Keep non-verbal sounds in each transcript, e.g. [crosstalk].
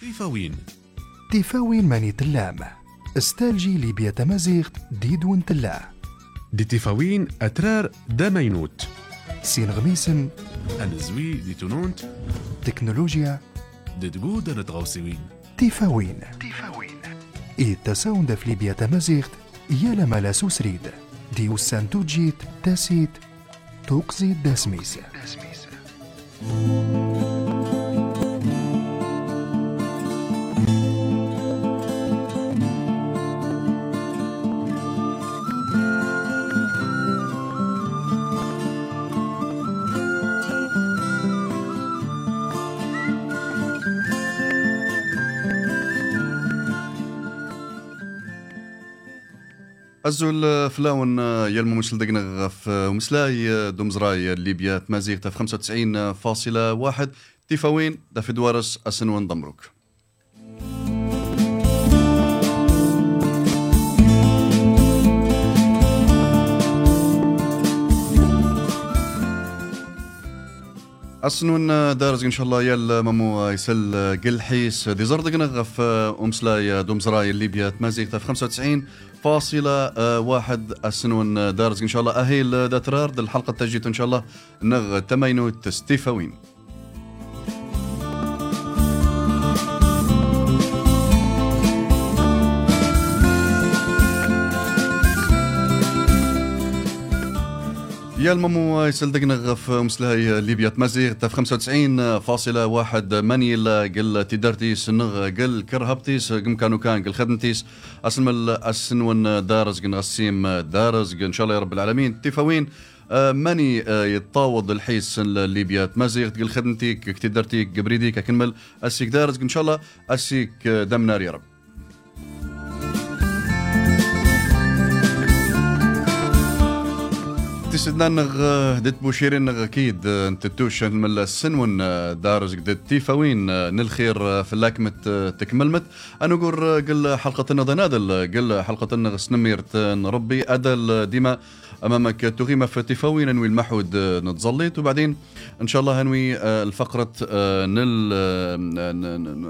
تيفاوين تيفاوين ماني تلام. استالجي ليبيا تمازيغت ديد ونتلا دي تيفاوين أترار دامينوت. سين غميسن. الزوي دي تونونت. تكنولوجيا. دي تقود نتغوصيوين تيفاوين تيفاوين إي تساوند في ليبيا تمازيغت. يالا مالا سوسريد. دي وسان توجيت تاسيت. توقزي داسميس. الزول فلاون يلمو مسل دقنا في ومسلاي دومزراي ليبيا تمازيغ في 95.1 تيفاوين دا في دوارس أسنوان دمروك. أسنون دارز إن شاء الله يل ممو يسل قلحيس دي زردقنا في أمسلا دومزراي ليبيا تمازيغ في 95 فاصلة واحد السنون دارز إن شاء الله. أهيل داترار الحلقة تجيت إن شاء الله نغ تمينو تستيفاوين يا الممو يسلدقنا في مسلهي ليبيا. تمازيغ في 95.1 مانيل قل تدرتي سنغ قل كرهبتيس قم كانوا كان قل خدمتيس. اسم السنون دارز قن غسيم دارز إن شاء الله يا رب العالمين. تيفاوين ماني يتطاوض الحيس ليبيا. تمازيغ تقل خدمتيك كتدرتيك قبريديك اكمل أسيك دارز إن شاء الله أسيك دم نار يا رب. تسدنا نغ دت بوشيرين نغ أكيد أنت توش من السنون دارز دت تيفاوين نلخير في لاكمة تكملمت. أنا نقول قل حلقة ضنادل قل حلقة نغ سنميرت نربي أدل ديما. أمامك تغيمة في تيفاوين ننوي المحود نتزليت وبعدين إن شاء الله هنوي الفقرة نل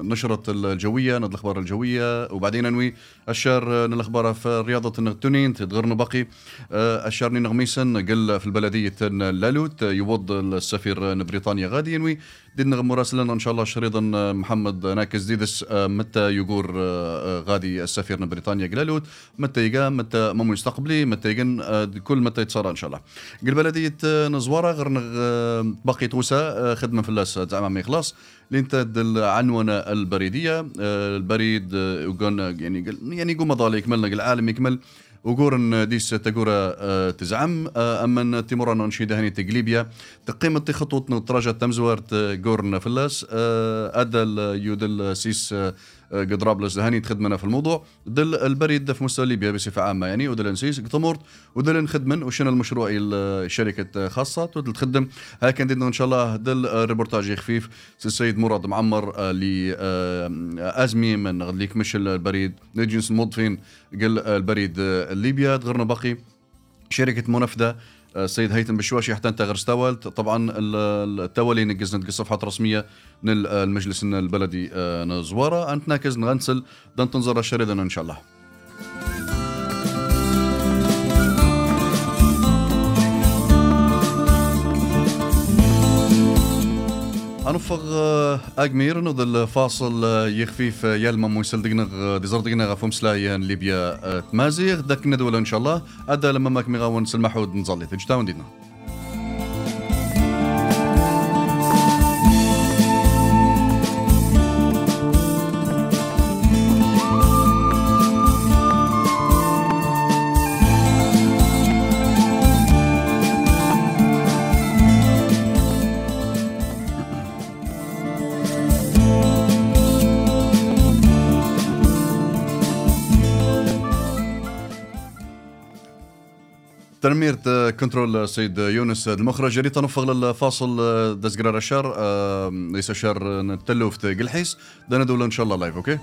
نشرة الجوية ند الأخبار الجوية. وبعدين ننوي الشهر الاخبار في رياضة التونين تدغرنا باقي. الشهر نغميسن قل في البلدية لالوت يوض السفير بريطانيا غادي ينوي دينا مراسلنا إن شاء الله شريطا محمد ناكس ديدس متى يقور غادي السفير بريطانيا قلالوت متى يقام متى مو يستقبلي؟ متى يقن كل متى يتصار إن شاء الله. قل بلدية نزوارة غير باقي توسا خدمة في اللاس زعما ما يخلص. لانت العنونة البريدية البريد يعني يعني قوم ضالي يكملنا العالم يكمل. وقورن ديس تقورا تزعم. أما تيموران أنشيد هني تقليبيا تقيم خطوط تراجع تمزورت قورن فلاس. أدى يودل سيس قد لس هاني تخدمنا في الموضوع. دل البريد في مستوى ليبيا بصفة عامة. يعني ودل نسيس قطمورت ودل نخدمن وشنا المشروع الشركة خاصة ودل تخدم. دينا إن شاء الله دل ريبورتاج خفيف. السيد مراد معمر لأزمي من ليك مش البريد. نجنس موظفين قل البريد ليبيا. غيرنا باقي. شركة منفذة. السيد هيثم بشواشي حتى انت غير استولت طبعا التولي نقز نتقز صفحات رسمية نل المجلس البلدي نزوارة. أنت ناكز نغنسل دان تنظر الشريدنا إن شاء الله. أنفغ أجمير نضل فاصل يخفيف يلما مويسل دقنا ديزر دقنا غفوم سلايان ليبيا تمازيغ. دك ندول إن شاء الله. ادا لما ماك ميغاون سلمحود نظلي. تجتاون دينا. تنميرت كنترول سيد يونس المخرج. ريت نفغ الفاصل دزقرار الشهر ليس شهر نتلو في قلحيس دنا دولة إن شاء الله لايف أوكي؟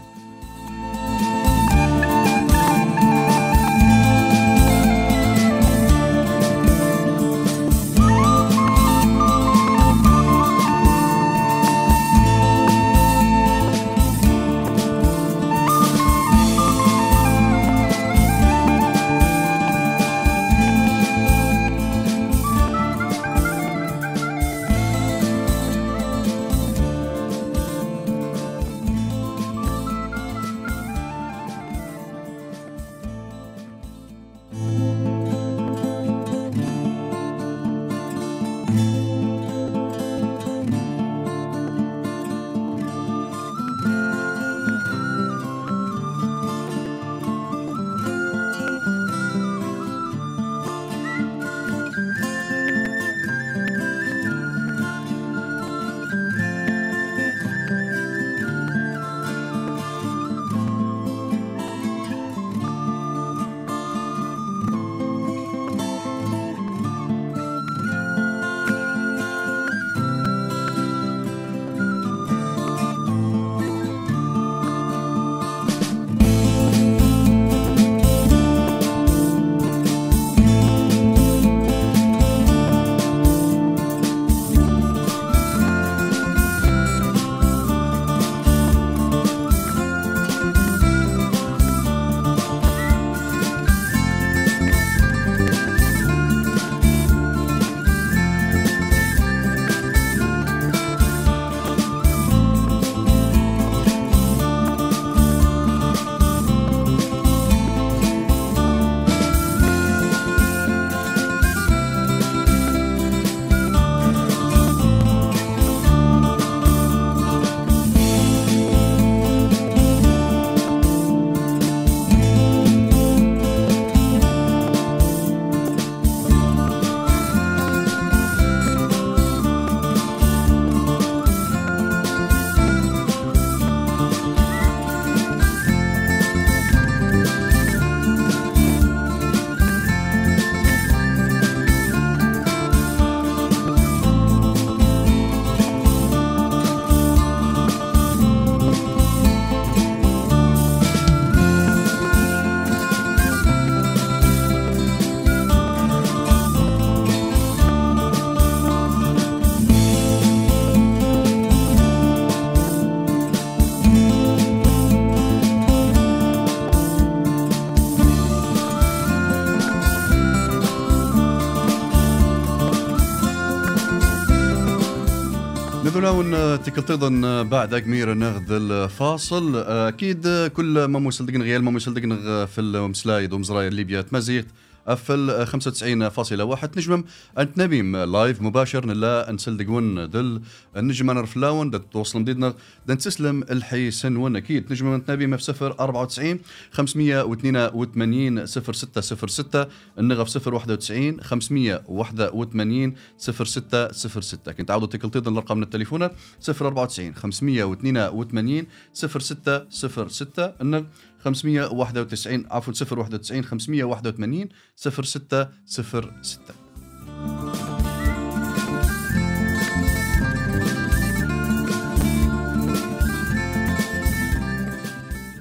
وناون تكلتضن بعد أكمير نغد الفاصل. أكيد كل ما مسلدقن غيال ما مسلدقن في المسلايد ومزرايا ليبيا. تمزيغت أفل 95.1 نجمم أنت نبيم لايف مباشر نلا نسل دقون دل النجم أنا رفلاون توصل مديدنا دن تسلم الحي سنون أكيد. نجم أنت نبيم في 0 94 582 0606 النغف 0 91 581 0606 كنت عاودوا تكلتيض الأرقام من التليفونات 0 94 582 0606 النغ 591 عفوا 091 581 0606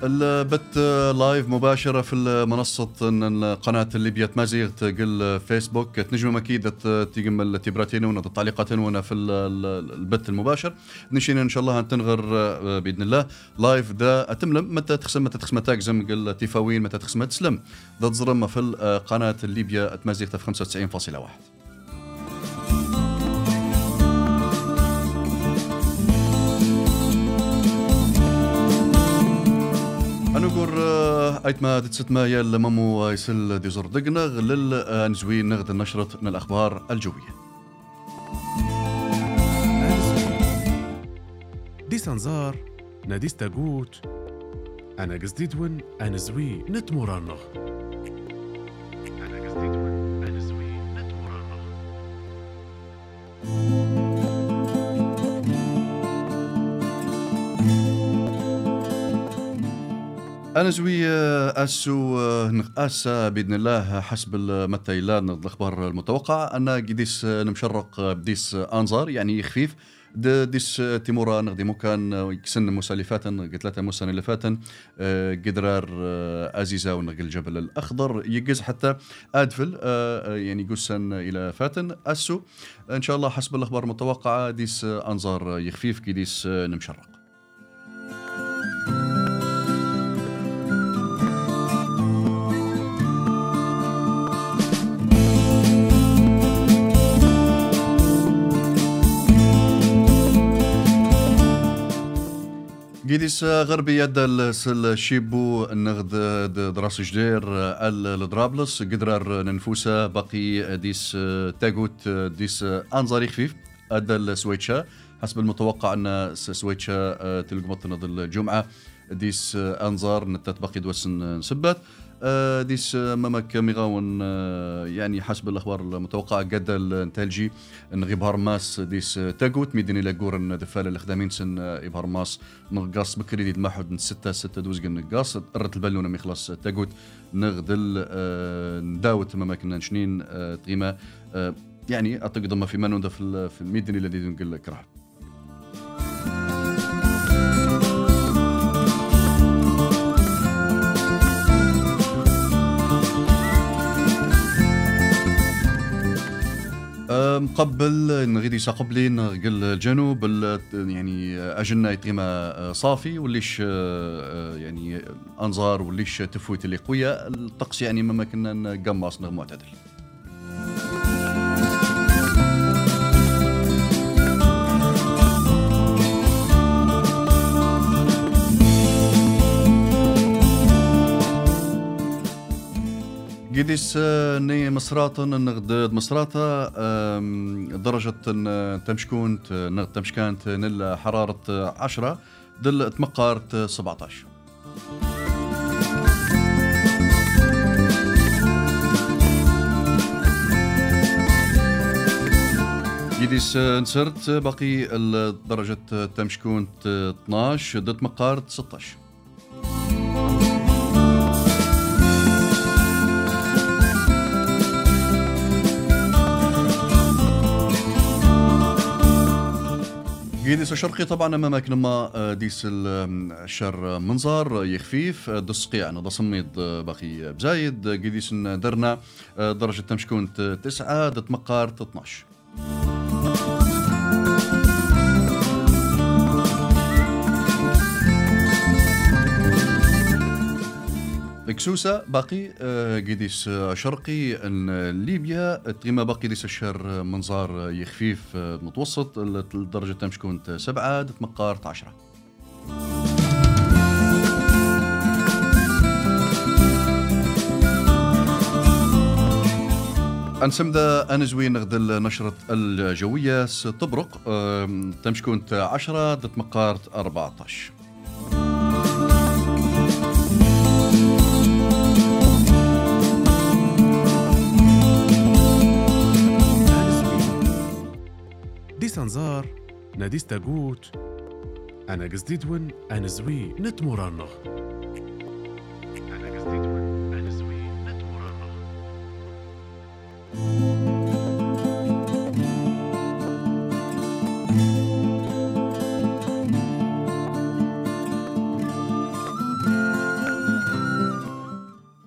البث لايف مباشرة في منصة قناة الليبيا تمازيغ تقل فيسبوك. تنجم أكيد تيجم التبراتين ونا التعليقات ونا في البث المباشر. نشين إن شاء الله تنغر بإذن الله. لايف دا أتملم. متى تخسم متى تخسم تاكزم قل تيفاوين متى تخسم تسلم. دا تزرم في قناة الليبيا تمازيغ في 95.1 نقول أيت ما دتست ما يا مامو يسل دي زور دقنا غلل نزوي نغد النشرة من الأخبار الجوية. دي سنزار ناديس تاقوت أنا قصديدون أنا زوي نتمرنغ أنا قصديدون أنا زوي نتمرنغ أنا زوي أسو نقاسا بإذن الله حسب المتايلان الأخبار المتوقعة. أنا قديس نمشرق بديس أنظار يعني خفيف. ديس تيمورا يكسن مسالفات قلت لها موسى اللي فاتن قدرار ازيزا ونقل الجبل الأخضر. يجز حتى أدفل يعني قسن إلى فاتن. أسو إن شاء الله حسب الأخبار المتوقعة ديس أنظار يخفيف كي ديس نمشرق قيديس غربي يد الشيبو النغد دراس جدير الدرابلس قدرار ننفوسا باقي ديس تاغوت ديس انظاري خفيف ادى السويتشا. حسب المتوقع أن سويتشا تلقمت الجمعة. ديس انظار نتات باقي دوسن نسبات ديس مامك ميغاون يعني حسب الأخبار المتوقعة قد التلجي ان غيبهار ماس ديس تاغوت ميدني لاغور دفال الخدامين سن ابهار ماس نغاص بكري دي محد ستة ستة دوز نغاص رت البالونة ميخلص تاغوت نغدل نداوت مامك نشنين تقيمه يعني اعتقد ما في منو في الميدني الذي نقول لك راح مقبل نغيدي ساقبلي نقل الجنوب يعني اجلنا يتيما صافي وليش يعني أنظار وليش تفويت اللي قوية الطقس يعني ما كنا نقمص معتدل. قديس ني مصراتا نغد مصراتا درجة تمشكونت نغد تمشكانت نل حرارة عشرة دل تمقارت 17 قديس نسرت باقي درجة تمشكونت 12 دل مقارت 16 قيديس الشرقي طبعا أمامك لما ديس الشر منظار يخفيف دسقي أنا دصميد باقي بزايد قيديس درنا درجة تمشكون تسعة دتمقار 12 بكسوسة باقي آه، قديس آه، شرقي إن ليبيا. تقيمة باقي ديس الشهر منظار يخفيف آه، متوسط. الدرجة تمش كنت سبعة تمقار عشرة. انسمدا انزوي نغدل نشرة الجوية. ستبرق تمش كنت عشرة تمقارت 14 سنزار نادي ستاغوت أنا قصديدون أنا زوي نت مرنخ أنا قصديدون أنا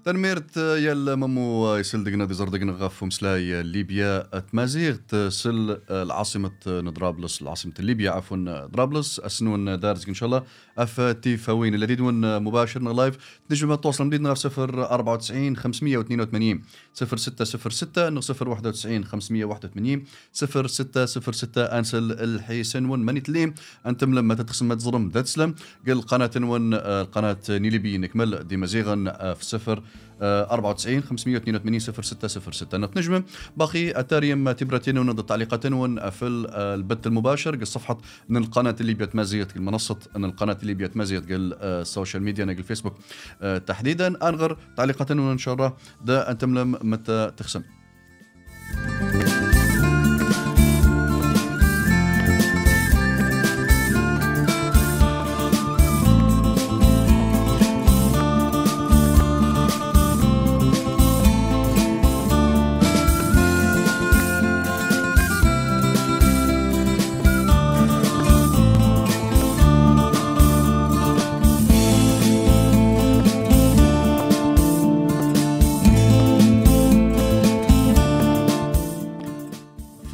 تنميرت يا ممو يسل دقنا دي زردقنا غاف مسلاي ليبيا. تمازيغت سل العاصمة ندرابلس العاصمة ليبيا عفوا درابلس أسنون دارز إن شاء الله. أف تي فوين. الذي دون مباشر لايف تنجم تواصل مديدنا في صفر 94 582 صفر 6 صفر 6 نغ صفر 91 581 صفر 6 صفر 6 أنسل الحيسن ون. ماني تليم أنتم لما تتقسم تزرم داتسلم قل قناة ون القناة نيليبي نكمل. دي مزيغا في صفر 94 582 0606 نجم باقي اتاريم تبرتين ونض التعليقات ون في البث المباشر. قل صفحة من القناة اللي بيتمازيت المنصة من القناة اللي بيتمازيت قل السوشيال ميديا نقل فيسبوك تحديدا. أنغر تعليقات ان شاء الله ده أنتم متى تخسم.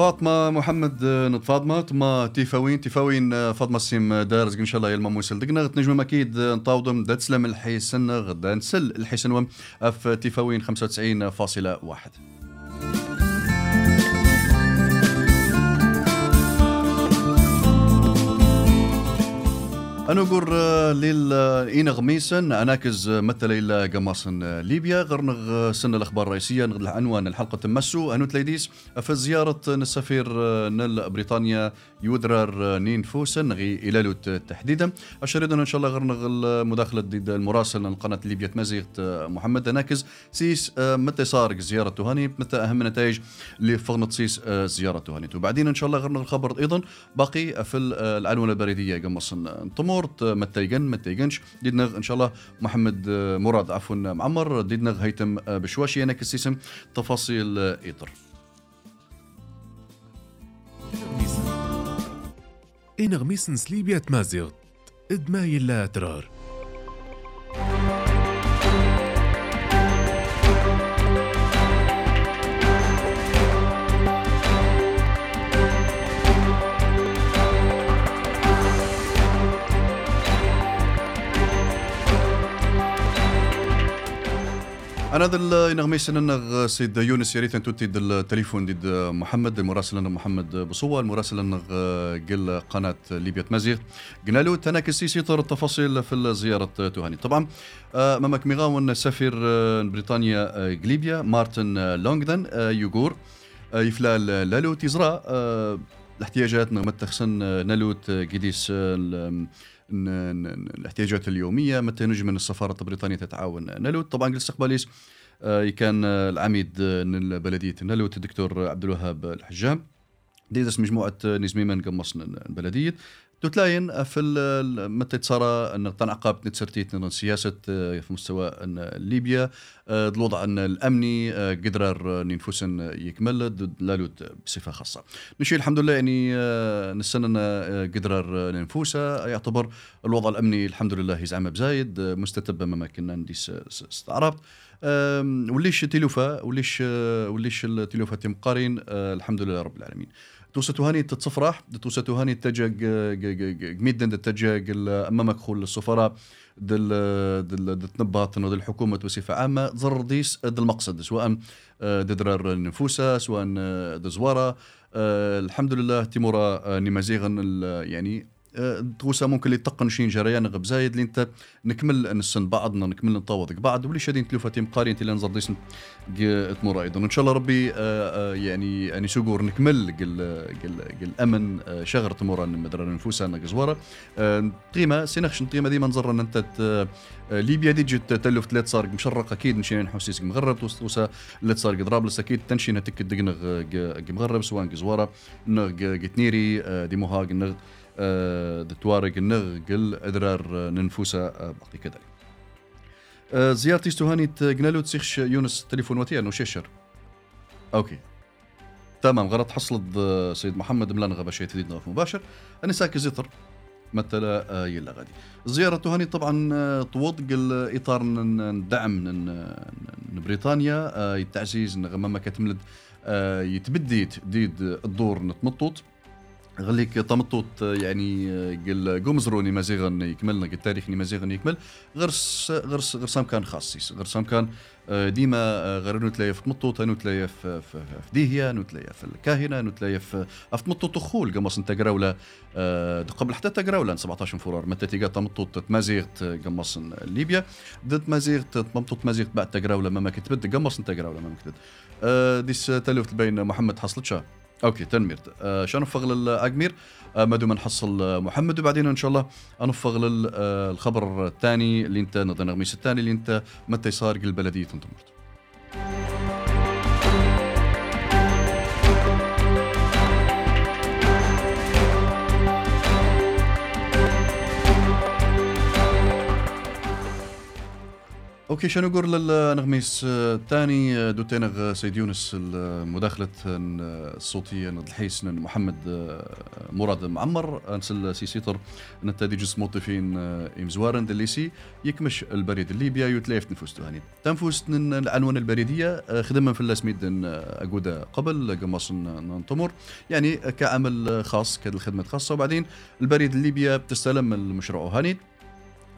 فاطمة محمد نت فاطمة تما تيفاوين تيفاوين فاطمة سيم دارز إن شاء الله يلما موسل دقنا تنجم أكيد نطاودم دا تسلم الحيسن غدا نسل الحيسن أف تيفاوين 95.1 أنا أقول آه، ليل آه، إينا غميسن أناكز آه، مثل إلى قماصن ليبيا. غير سن الأخبار الرئيسية نغ عنوان الحلقة تمسو. أنو تليديس في زيارة السفير نل بريطانيا يودرر نين فوسن نغي إلى تحديدا. أشرد إن شاء الله غير نغ المداخلة ديد المراسل القناة ليبيا تمازيغ محمد. أناكز سيس متى صار زيارة هاني؟ متى أهم النتائج اللي فغنت سيس زيارة هاني؟ وبعدين إن شاء الله غير الخبر أيضا. باقي في العنوان البريدية قمصن طمور سبورت ما تيجن ما تيجنش. ديدنا إن شاء الله محمد مراد عفوا معمر. ديدنا هيتم بشواشي أنا كسيسم تفاصيل ايطر إن غميسن سليبيا تمازيغ إدما يلا ترار. أنا دل نغميس نغ سيد يونس يا ريت أنتو تيد التليفون ديد محمد المراسل أنا محمد بصوة المراسل قل قناة ليبيا مازيغ قلنا له تناكس يسيطر التفاصيل في الزيارة تهاني. طبعا مامك ميغاون سفير بريطانيا ليبيا مارتن لونغدن يوغور يفلال لالو تيزرا الاحتياجات نغمت تخسن نالوت قديس الاحتياجات اليومية متى نجم من السفارة البريطانية تتعاون؟ نلوت طبعا الاستقباليس آه، كان العميد بلديه نلوت الدكتور عبد الوهاب الحجام. ديدس مجموعة نزميمن قمصن البلدية. تتلاين في متى تصار أن عقاب نتسرتيت سياسة آه، في مستوى ليبيا. آه، الوضع الأمني آه، قدر ننفسن يكمل لالود بصفة خاصة. نشي الحمد لله يعني نستنى قدر ننفوسه يعتبر الوضع الأمني الحمد لله يزعم بزايد مستتب ما كنا نديس استعربت. وليش تلوفا وليش وليش التلوفا تيم قارين؟ الحمد لله رب العالمين. توسا توهاني تتصفراح توسا توهاني تجا جميدا تجا أمامك خول السفراء دل دل تنبهات إنه الحكومة بصفة عامة. تضر ديس المقصد سواء ددرار النفوسة سواء دزواره الحمد لله تيمورا نمازيغن يعني تغوسا ممكن اللي تقن شين جريان غب زايد اللي انت نكمل نسن بعضنا نكمل نطوضك بعض ولي شادين تلوفا تيم قارين تيلا نزر ديسن تمر أيضا. ان شاء الله ربي آه، آه، يعني يعني سوغور نكمل قل قل قل أمن آه، شغر تمر مدرر نفوسا نقزوارا قيمه سينخش قيمه ديما نزر إن أنت ليبيا دي جت تلف ثلاث صار مشرق أكيد نشين نحوسيس مغرب توسا ثلاث صار قدرابلس أكيد تنشين تك دقنغ مغرب سواء قزوارا نغ قتنيري دي موهاق نغ آه، توارق النغ قل إدرار ننفوسا آه، باقي كذلك. آه، زيارتي استهاني جنالو تسيخش يونس تليفون وتي انه شيشر. أوكي. تمام غلط حصلت سيد محمد ملان غبا شيء تديد مباشر. أنا ساكي زيطر مثلا يلا غادي. الزيارة تهاني طبعا طوض قل إطار ندعم بريطانيا يتعزيز نغمما كتملد يتبدي تديد الدور نتمطوط غليك طمطوط يعني قل قمزروني مازيغن يكملنا قل التاريخ مازيغن يكمل. غرس غرس غرسام كان خاصيس غرسام كان آه، ديما آه، غير نتلايا في مطوطة نتلايا في, في, ديهيا نتلايا في الكاهنة نتلايا في في مطوط خول قمص انت قراولا آه، قبل حتى تقراولا 17 فرار متى تيجا تمطوط تمازيغت قمص ليبيا. ضد مازيغت مطوط مازيغت بعد تقراولا ما كتبت. قمص انت قراولا ما كتبت. ديس تلفت بين محمد حصلتشا. أوكي تنمير. آه شنو نفغ للأجمير. آه ما دوم نحصل آه محمد وبعدين إن شاء الله انفغ للخبر الثاني اللي انت نغميس الثاني اللي انت متى صار البلدية تنتمرت أوكي شنو نقول للنغميس؟ الثاني آه، دوتينغ آه، سيد يونس المداخلة آه، الصوتية الحيس محمد مراد معمر أنسل سي سيطر نتادي موطفين امزوارن دليسي يكمش البريد الليبيا يتلايف نفوس هاني. تنفوس العنوان البريدية خدمة في اللاسميد اقودا قبل قمص ننطمر يعني كعمل خاص كهذه الخدمة خاصة وبعدين البريد الليبيا بتستلم المشروع هاني.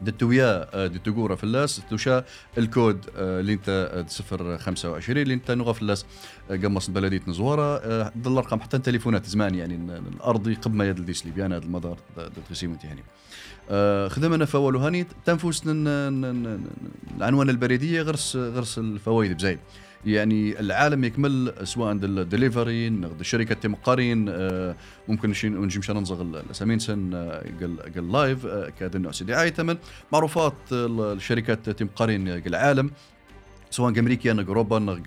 دتويا آه، دتوغورا اللاس توشا الكود آه، اللي انت صفر 25 اللي انت نغا في اللاس آه، قمص بلديه نزوارة ضل الأرقام حتى التليفونات زمان يعني الأرضي قبل ما يد ديس ليبيان هذا المدار تسيمتي يعني خدمنا فوالو هاني تنفوس العنوان البريدية غرس غرس الفوائد بزايد. يعني العالم يكمل سواء الدليفري الشركة تمقارين آه، ممكن نجي مشان ننزغ الاسامين سن آه، قال لايف آه، كاد دعايه ثمن معروفات الشركات تمقارين العالم سواء أمريكا نق أوروبا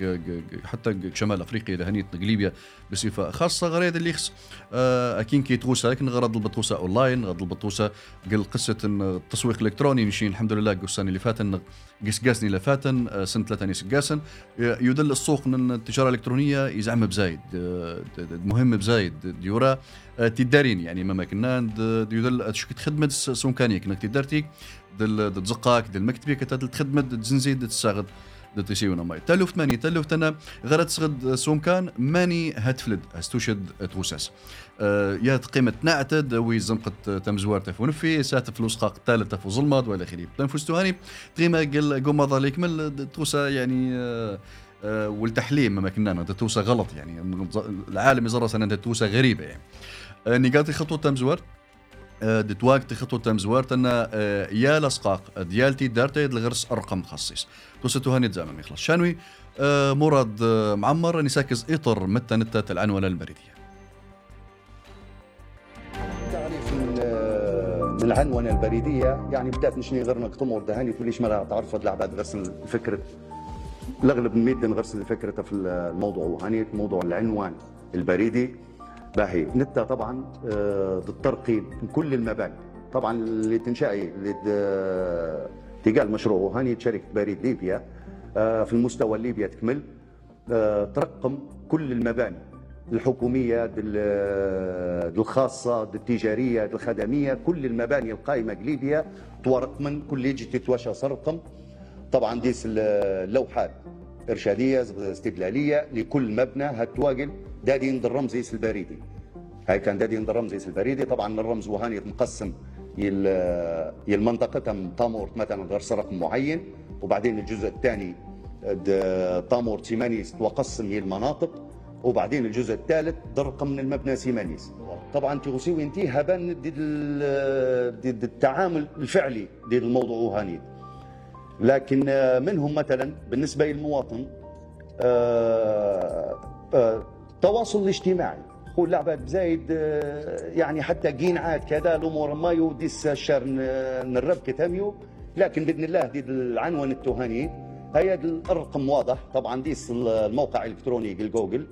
حتى شمال أفريقيا لهنيت نق ليبيا بصفة خاصة غريد اللي يخص آه، أكين كي تغوسا لكن غرض البطوسة أونلاين غرض البطوسة قل قصة التسويق الإلكتروني نشين الحمد لله السنة اللي فاتن قس قاسني اللي فاتن آه، سنة ثلاثة نيس قاسن. يدل السوق من التجارة الإلكترونية يزعم بزايد آه، مهم بزايد ديورا. تدارين يعني ما كنا يدل شكت خدمة سونكانيك انك تدارتيك تزقاك دل مكتبك تخدمت تزنزيد تساغد دتيسيونا ماي. تلوفت ماني تلوفت أنا غرت سغد سومكان ماني هتفلد استوشد تغوساس. أه يا قيمة نعتد وي زنقت تمزوار تفون في سات فلوس قاق تالت تفو ظلمات ولا خليب تنفستو هاني قيمة قل قوم ذلك من توسا يعني أه أه والتحليم ما كنا توسا غلط يعني. العالم يزرس ان توسا غريبة يعني. نيقاتي خطوة تمزوار دتواك تخطو تمزوار تنا آه، يا لسقاق ديالتي دارتي الغرس ارقم خصيص توستو هاني زعما يخلص شانوي آه، مراد آه، معمر نساكز إطر متى نتا العنوان البريديه تعريف من العنوان البريديه يعني بدات نشني غير نقطمور دهاني توليش ما تعرف بعد غرس الفكرة الأغلب ميدن غرس الفكرة في الموضوع. هاني موضوع العنوان البريدي باهي. نتا طبعا بالترقيم آه، كل المباني. طبعا اللي تنشأي اللي تلقى المشروع. هاني شركة بريد ليبيا. آه، في المستوى الليبيا تكمل. آه، ترقم كل المباني. الحكومية الخاصة التجارية الخدمية كل المباني القائمة ليبيا تورقمن كل يجي تتوشى سرقم طبعا ديس اللوحات. إرشادية استدلالية لكل مبنى هتواجل دادين الرمز يس البريدي. هاي كان دادي الرمز البريدي. طبعا الرمز وهاني مقسم المنطقة طامورت مثلا غير رقم معين وبعدين الجزء الثاني طامور تيمانيس وقسم المناطق وبعدين الجزء الثالث درقم من المبنى سيمانيس. طبعا تغسيو انتي هبان دي التعامل الفعلي دي الموضوع وهاني. لكن منهم مثلا بالنسبة للمواطن التواصل آه، آه، الاجتماعي. هو لعبة بزايد آه، يعني حتى قينعات كذا الأمور ما يوديس الشر نرب كتاميو لكن بإذن الله دي العنوان التهاني هي الرقم واضح. طبعا ديس الموقع الإلكتروني جوجل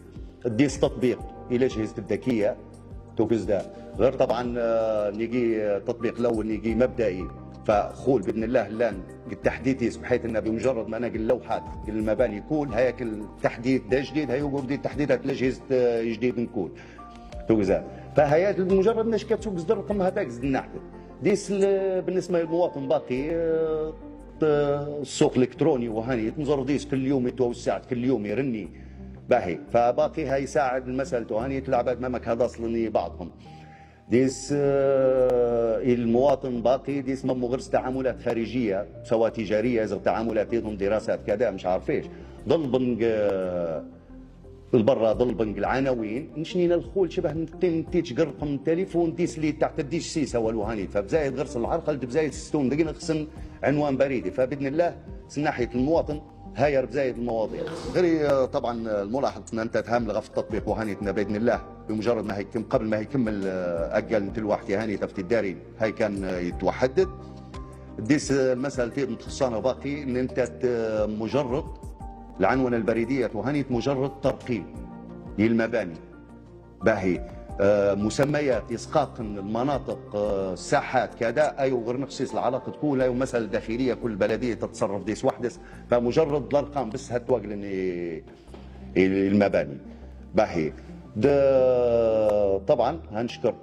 ديس تطبيق إلى اجهزه الذكية توكزدا غير طبعا آه، نيجي تطبيق الأول نيجي مبدئي. فخول بإذن الله الان التحديث بحيث انه بمجرد ما نقل اللوحات المباني كول هيك التحديث ده جديد هيوقف دي التحديثات لاجهزه آه، جديد نكون توزا فهي بمجرد ناش كتسوق زدر رقم هذاك زد نحدث. ديس بالنسبة للمواطن باقي آه، السوق الإلكتروني وهاني مجرد ديس كل يوم يتوسع كل يوم يرني. باهي. فباقي هاي يساعد المسألة هاني تلعب امامك هذا اصلني بعضهم ديس آه، المواطن باقي ديس ممو غير تعاملات خارجية سواء تجارية زغ تعاملات أيضا دراسات كذا مش عارف إيش. ضل بنج آه، البرا ضل بنج العناوين. نشنين الخول شبه نتيج رقم تليفون ديس اللي تحت الديش سيسا والوهاني فبزايد غرس العرقل بزايد ستون. دقينا خصن عنوان بريدي. فبإذن الله ناحية المواطن هاير بزايد المواضيع. غير آه، طبعا الملاحظ إن أنت تهام في التطبيق وهانيتنا بإذن الله. بمجرد ما هيكم قبل ما هيكمل آه، أقل من الواحد هاني تفتي الداري هاي كان آه، يتوحدد. ديس المسألة في متخصصانة باقي إن أنت مجرد العنونة البريدية وهانيت مجرد ترقيم للمباني. باهي آه، مسميات إسقاط المناطق الساحات آه، كذا اي غير نقصيص العلاقة تكون اي مسألة داخلية كل بلدية تتصرف ديس وحدس. فمجرد الأرقام بس هتواجل المباني. باهي طبعا هنشكر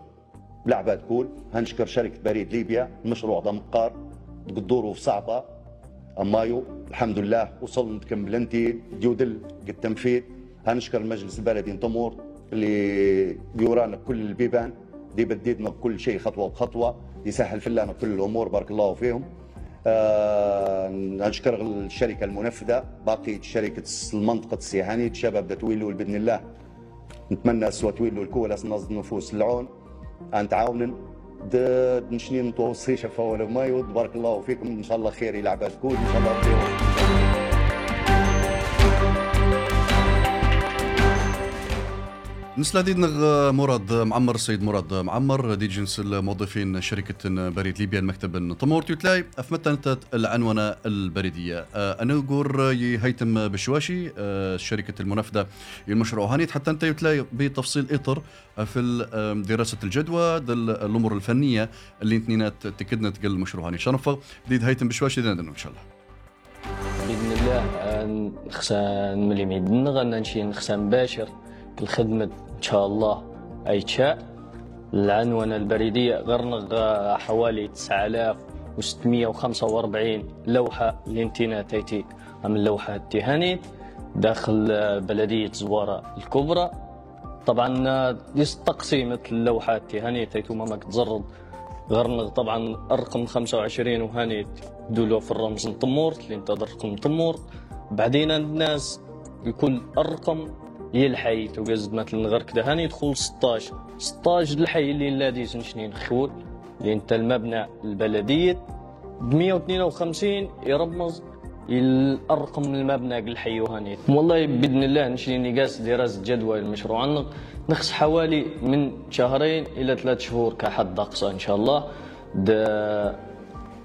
لعبة كول هنشكر شركة بريد ليبيا المشروع ده مقار قدوره في صعبة. أمايو الحمد لله وصلنا كملنتي ديودل قد تنفيذ. هنشكر المجلس البلدي انتمور اللي بيورانا كل البيبان دي بديدنا بكل شيء خطوة بخطوة يسهل في لنا كل الأمور بارك الله فيهم. آه نشكر الشركة المنفذة باقي شركة المنطقة السيهاني الشباب بدها تويلوا باذن الله نتمنى سوا تويلوا الكول نصد نفوس العون. ان تعاونن نشنين توصي شفا ولا ما بارك الله فيكم. إن شاء الله خير يلعب تكون إن شاء الله نسلا مراد معمر السيد مراد معمر دي جنس الموظفين شركة بريد ليبيا المكتب طمور تلاي أفمتنت العنونة البريدية. أه، أنا أقول هيتم بشواشي. أه، شركة المنفذة المشروع هاني حتى أنت يتلاي بتفصيل إطر في دراسة الجدوى الأمور الفنية اللي انتنينات تكدنا تقل المشروع هاني شرفة دي هيتم بشواشي دي إن شاء الله. بإذن الله نخسان ملي ميدن غنمشي نخسان باشر الخدمة إن شاء الله أي شاء العنونة البريدية غرنغ حوالي 9645 لوحة لانتينا تيتي. من اللوحة التهانيت داخل بلدية زوارة الكبرى. طبعا ديس تقسيمة اللوحة التهانيت تيتو ما تزرد غرنغ طبعا الرقم 25 وهانيت دولو في الرمز طمور اللي انت رقم طمور بعدين الناس يكون الرقم يلحي توجز مثلا غير كذا هاني يدخل 16 16 الحي اللي لادي سنشنين خول اللي انت المبنى البلدية ب 152 يرمز الارقم المبنى الحي هاني والله بإذن الله نشري نقاس دراسة جدوى المشروع نقص حوالي من شهرين إلى ثلاث شهور كحد أقصى إن شاء الله.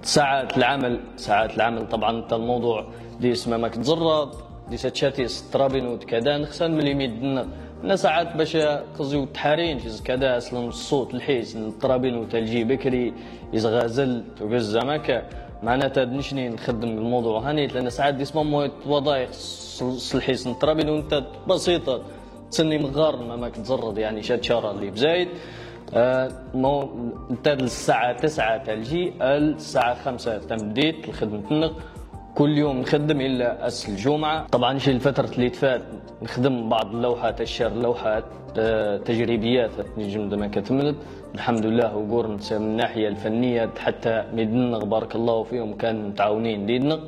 ساعات العمل ساعات العمل. طبعا انت الموضوع دي اسمه ماك تزرد دي ستشاتي سترابين كذا نخسن ملي ميدنا نا ساعات باش قزيو تحارين فيز كذا أصلا الصوت الحيس الطرابين وتلجي بكري يزغازل. وقز زماكا معناتها نشني نخدم الموضوع. هاني لأن ساعات دي اسمه وظائف الحيس الطرابين وانت بسيطة. تسني مغار ما ماك تزرد يعني شاد شارة اللي بزايد. آه مو الساعة تسعة تلجي الساعة خمسة تمديت الخدمة كل يوم نخدم إلا اس الجمعه طبعا شي الفترة اللي تفات نخدم بعض اللوحات الشهر لوحات آه، تجريبيات نجم ما كتملت الحمد لله وقورن من الناحية الفنية حتى ميدنغ بارك الله فيهم كان متعاونين ديدنغ.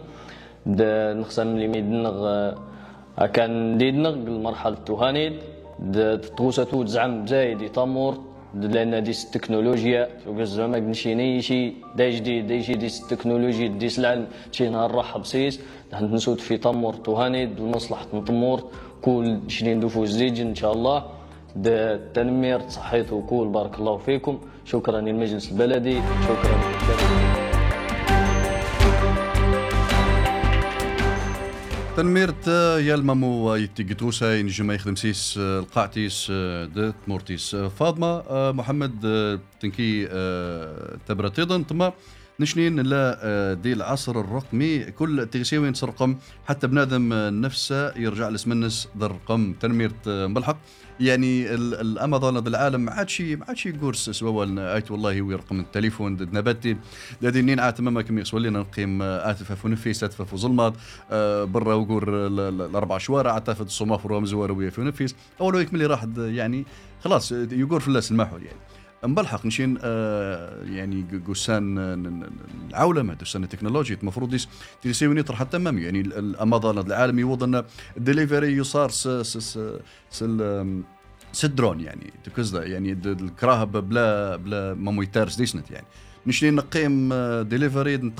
نخسن اللي ميدنغ آه، كان ديدنغ المرحلة التهانيد تغوساتو تزعم زايد يطمر. لأن ديس التكنولوجيا زعما نشيني شي دا جديد دا شي ديس التكنولوجيا ديس العلم شي نهار رحب سيس نسود في طمور تهانيد ومصلحة طمور كل شنين ندوفو زيج إن شاء الله. التنمير صحيت وكول بارك الله فيكم. شكرا للمجلس البلدي شكرا للشركة تنميرت يا المامو يتيجتوسا ينجم يخدم سيس القاعتيس دت مورتيس فاطمة محمد تنكي تبرة أيضا تما نشنين لا دي العصر الرقمي كل تغسيوين رقم حتى بنادم نفسه يرجع لسمنس ذا الرقم تنميرت ملحق. يعني الأمازون العالم ما عادش ما عادش يقورس سوا ايت والله هو رقم التليفون نباتي. الذي نين عاد تماما كم يسوى لنا نقيم اتفا في نفيس اتفا في ظلمات آه، برا وقور الأربع شوارع اتفا الصماف ويا في نفيس اول ويك ملي راح يعني خلاص يقور في الناس المحول يعني. مبلحق نشين آه يعني قسان العولمة دوسان التكنولوجيا المفروض يس تيسيوني طرح تمام يعني الامازون العالمي وضن الدليفري يصار س س س سدرون يعني تكزدا يعني الكراهه بلا بلا ما يتارس ديسنت يعني. نشين نقيم ديليفري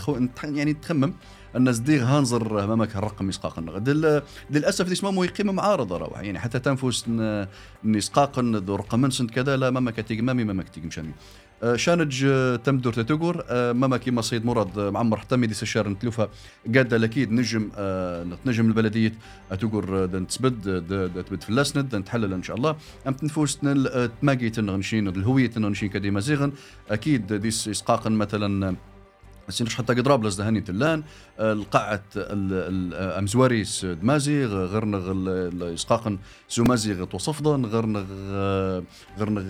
يعني تخمم الناس ديغ هانزر أمامك الرقم يسقاق دل للأسف ديس مامو يقيم معارضة روح. يعني حتى تنفس نسقاق رقم سنت كذا لا ماما كتيق مامي ماما كتيق مشاني آه، شانج تم دور تتوغر آه، ماما كيما سيد مراد معمر حتى ميدي سشار نتلوفا قاد أكيد نجم نجم البلدية. تقول تسبد تبد في اللاسند نتحلل إن شاء الله. أم تنفوس تماقي تنغنشين الهوية تنغنشين كديما زيغن. أكيد ديس إسقاقا مثلا سينش حتى قدراب لز هاني تلان القاعة الأمزواريس دمازيغ غرنغ الإسقاقن سومازيغ توصفضن غرنغ غرنغ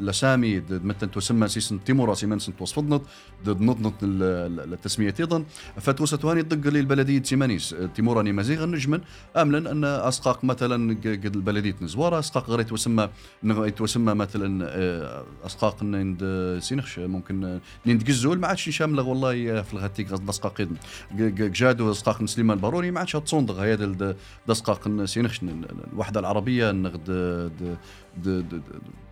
لسامي متن تسمى سيسن تيمورا سيمن سن توصفضنت نطنط التسمية أيضا فتوسة هاني دق للبلدية سيمانيس تيمورا نيمازيغ نجما أملا أن أسقاق مثلا قد البلدية نزوارا أسقاق غير تسمى تسمى مثلا أسقاق سينخش ممكن نند قزول ما عادش شاملة والله في الغتيك دسقاق جادو دسقاق سليمان الباروني ما عادش تصوندغ هذا دسقاق سينخش الوحدة العربية نغد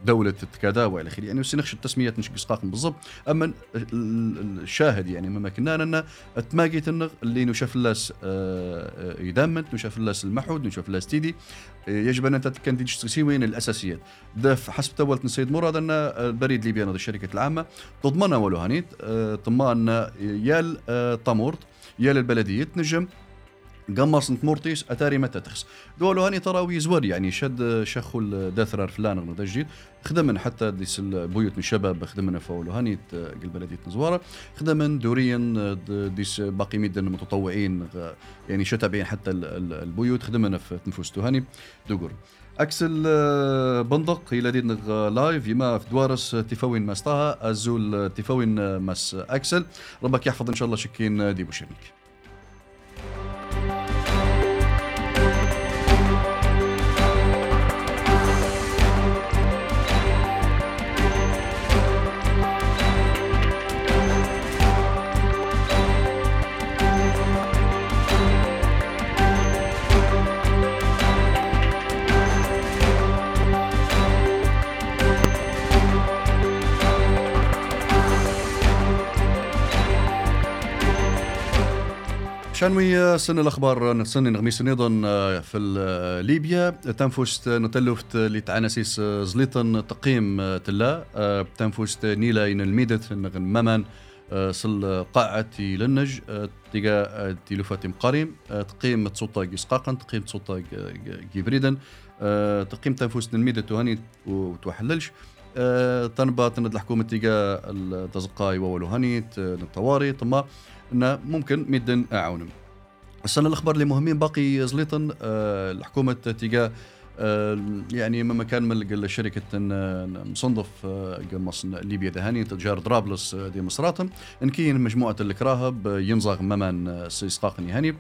دولة كذا والى آخره. يعني سنخش التسمية نشق سقاق بالضبط. أما الشاهد يعني ما كنا أن تماقيت النغ اللي نشاف اللاس آه، آه، يدامن نشاف اللاس المحود نشاف اللاس تيدي. آه، يجب أن تيجي وين الأساسيات. حسب تولت نسيد مراد أن البريد الليبي الشركة العامة. تضمن ولو هنيت طمان يال طمورت يال البلدية تنجم قمص مورتيس أتاري متى تخس؟ دولو هاني تراوي زوار يعني شد شخو داثرار فلان دا جديد خدمن حتى ديس البيوت من الشباب خدمنا فولو هاني قل بلدية نزوارة خدمن دوريا ديس باقي ميدن متطوعين يعني شتابعين حتى البيوت. خدمنا في نفوس هاني دوغور. أكسل بندق إلى دين لايف يما في دوارس تفوين ماستاها أزول تفوين ماس أكسل. ربك يحفظ إن شاء الله شكين ديبو شريك. شانوي سن الأخبار نتسنى نغميس أيضا آه، في آه، ليبيا. تنفست نتلفت لتعناسيس آه، زليطن تقييم تلا. تنفست نيلا ين الميدت مامان سل قاعة لنج تيجا تيلوفات مقاريم تقييم تصوتا جسقاقا تقييم تصوتا جبريدا تقييم تنفست الميدة تهاني وتوحللش. تنبات الحكومة تيجا التزقاي وولوهاني الطوارئ ثم إنه ممكن ميدن اعاونم السنة الأخبار اللي مهمين باقي زليطن آه، الحكومة تيجا آه، يعني مما كان من شركة مصنف قمص ليبيا دهاني تجار درابلس دي مصراتم إن كاين مجموعة الكراهب ينزغ ممان سيسقاق نهاني.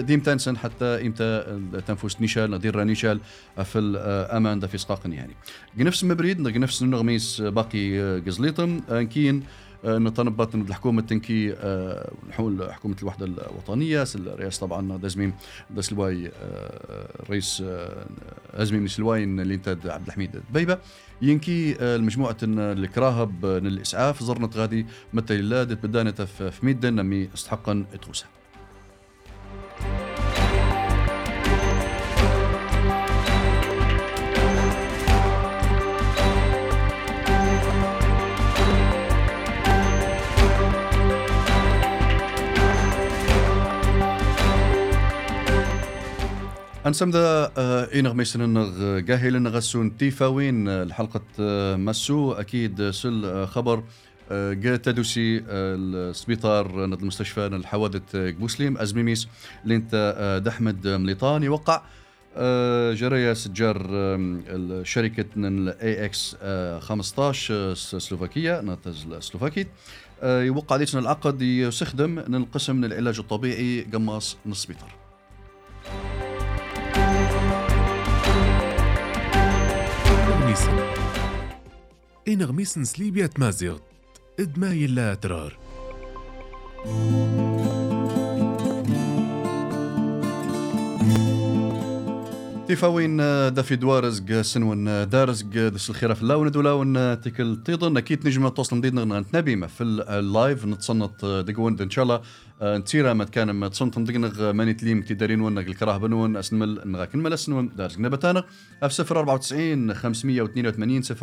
ديم تنسن حتى إمتى تنفس نيشال ندير نيشال في الامان في سقاق نهاني. نفس مبريد نفس النغميس باقي قزليتم كاين نتنبط ان الحكومة تنكي آه، نحول حكومة الوحدة الوطنية. الرئاسه طبعا دازميم داسلواي آه، رئيس آه، ازمي سلواي اللي انت عبد الحميد بيبه ينكي المجموعة الكراهب الإسعاف زرنت غادي متى الله بدانة في ميدن نمي استحقا تغوسها انسم ذا إنغ ميسن إنغ جاهل إنغ غسون تيفاوين الحلقة مسو. أكيد سل خبر جا تدوسي السبيطار المستشفى الحوادث بوسليم أزميميس لينتا دحمد مليطان. يوقع جريا سجار شركة الاي إكس 15 سلوفاكية نتز سلوفاكيت يوقع ليتنا العقد يستخدم القسم العلاج الطبيعي قماص السبيطار إنغميسن سليبيا تمازيغ إدماي لا ترار. تيفاوين دافي دوارزق سنون دارزق دس الخيرة في اللون دولاون تيكل تيضن. أكيد نجم توصل نديد نتنبيمة في اللايف نتصنت دقوند إن شاء الله. نتيرا ما كان ما تصنت ندقنغ ماني تليم تدارين ونق الكراه بنون أسنمل نغا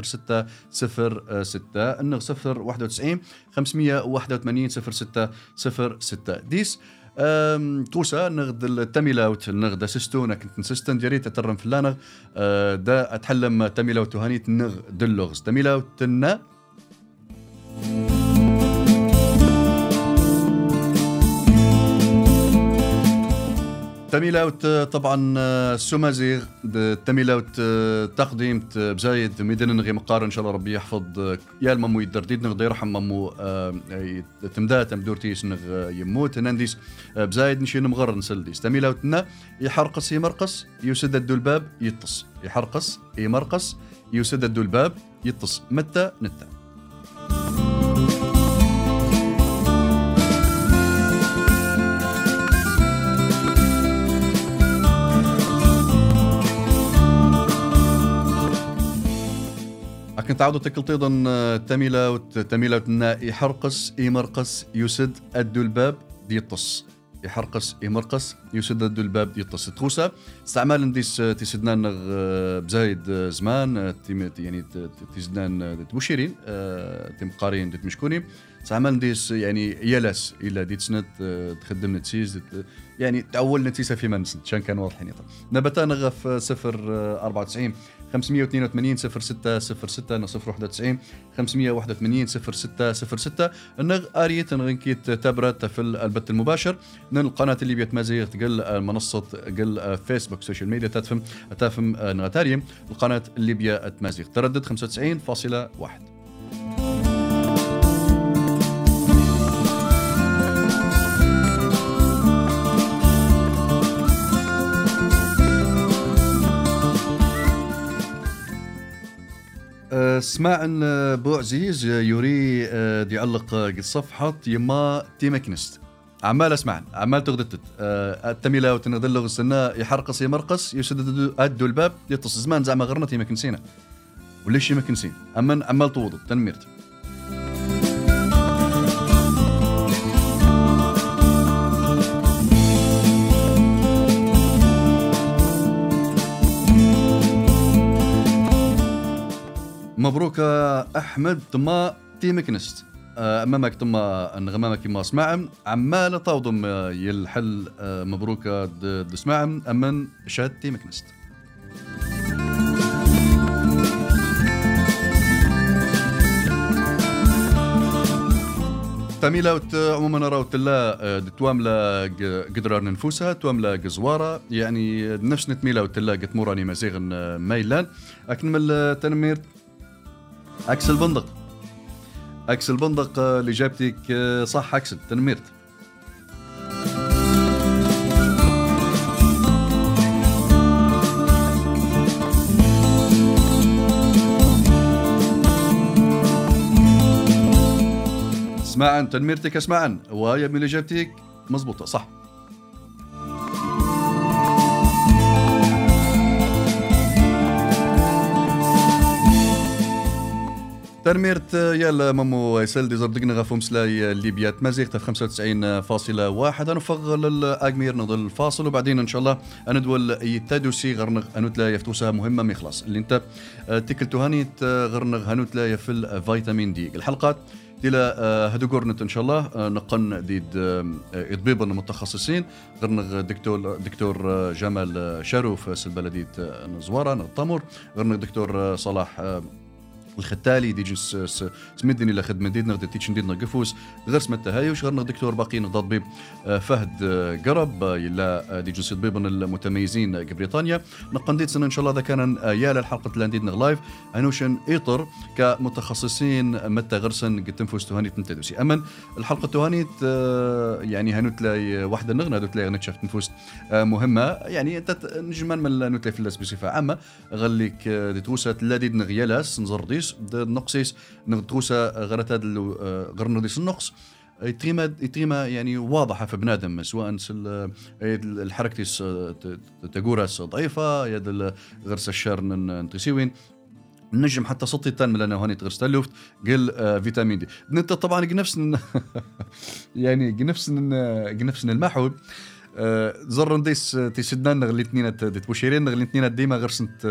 ستة صفر ستة. النغ صفر واحد وتسعين خمسمية واحد وثمانين صفر ستة صفر ستة. ديس توسا نغد التميلاوت نغد اسستونا كنت نسستن جريت ترم فلانغ أه، دا أتحلم تميلاوت هانيت نغ دلغز تميلاوت نا تميلاوت طبعا سومازيغ تميلاوت تقديم بزايد ميدن نغي مقارن إن شاء الله ربي يحفظ يا الممو يدرديد نغ يرحم ممو تمدا تمدورتيس نغ يموت ننديس بزايد نشي نمغر نسلديس تميلاوتنا يحرقص يمرقص يسدد الباب يطس. يحرقص يمرقص يسدد الباب يطس. متى؟ نتا. تكلت أيضا آه، تميلة تميلة يحرقص يمرقص يسد أدو الباب ديطس يحرقص يمرقص يسد ادو الباب ديطس تخوسا استعمال نديس آه، تيسدنا آه، بزايد زمان يعني تيسدنا تبوشيرين تيم قارين ديت استعمال نديس يعني يلس الا ديت سنت تخدم نتسيز يعني تعول نتيسة في منسن شان كان واضح نبتا نغف صفر 94 582 06 06 نصفر 91 581 06 06 النغ آريت نغنكيت تبرت في البث المباشر. نن القناة اللي بيت مازيغ تقل منصة قل فيسبوك سوشيال ميديا تفهم تفهم نغتاريم القناة الليبيا تمازيغ تردد 95.1 اسمع ان بو عزيز يوري آه، يعلق الصفحة يما تيمكنست. عمال أسمع عمال تغدتت آه، التميلة وتنغدلغ السنة يحرقص يمرقص يسدد ادو الباب يطس زمان زعما غرنا تيمكنسينا وليش يمكنسين أما عمال توضد تنميرت مبروك أحمد تما تيمكنست آه، أمامك تما انغمامك كما سمعم عمال طاوضم يلحل آه، مبروك دسمعم أمن شاد تيمكنست تميلا عموما راهو تلا تواملا قدرار نفوسها تواملا قزوارة. يعني نفس نتميلا وتلا قد موراني مزيغن ميلان. أكمل تنمير عكس البندق عكس البندق اللي جابتك صح عكس تنميرت. اسمعا تنميرتك اسمعا ويا من إجابتك. مزبوطة صح. ترميرت يا مامو يسال دي زردقنا غفو مسلاي ليبيا تمازيغ 95.1 نفغ للاجمير نضل الفاصل وبعدين إن شاء الله اندول يتادوسي غرنغ انوتلا يفتوسها مهمة مخلص اللي أنت تكل تهانيت غرنغ هنوتلا في الفيتامين دي. الحلقات إلى هدو قرنت إن شاء الله آه، نقن ديد اطبيب المتخصصين. غرنغ دكتور دكتور جمال شاروف سلبلديد نزوارة نطمر غرنغ دكتور صلاح الختالي دي جنس سمدني إلى خدمة ديدنا غدا تيتشن ديدنا قفوس. غير سمتها هاي غير دكتور؟ باقي نضاد بيب آه، فهد آه، قرب يلا دي جنس طبيب المتميزين بريطانيا نقنديت سنه إن شاء الله إذا كان يا الحلقة لانديدنا لايف انوشن إيطر كمتخصصين متى غرسن قد تنفوس تهانيت نتدوسي اما الحلقة تهانيت يعني هنوت لاي واحدة نغنى هنوت لاي غنتشاف نفوس مهمة. يعني نجمان من نوت في بصفه عامه غليك دي توسات لا ديد نغيالاس نزرديس. نقصيس نقصيس نغتوسا غرت هذا غرنوديس النقص يتريما يتريما يعني واضحة في بنادم سواء الحركة تقورس ضعيفة يد غرس الشر نتسيوين نجم حتى صوتي تان من لأنه هاني تغرس تلوفت قل آه فيتامين دي. نت طبعا نفس [laughs] يعني نفس نفس المحو. زرن ديس تيسدنا نغ الاثنين تبوشيرين نغ الاثنين ديما غير سنت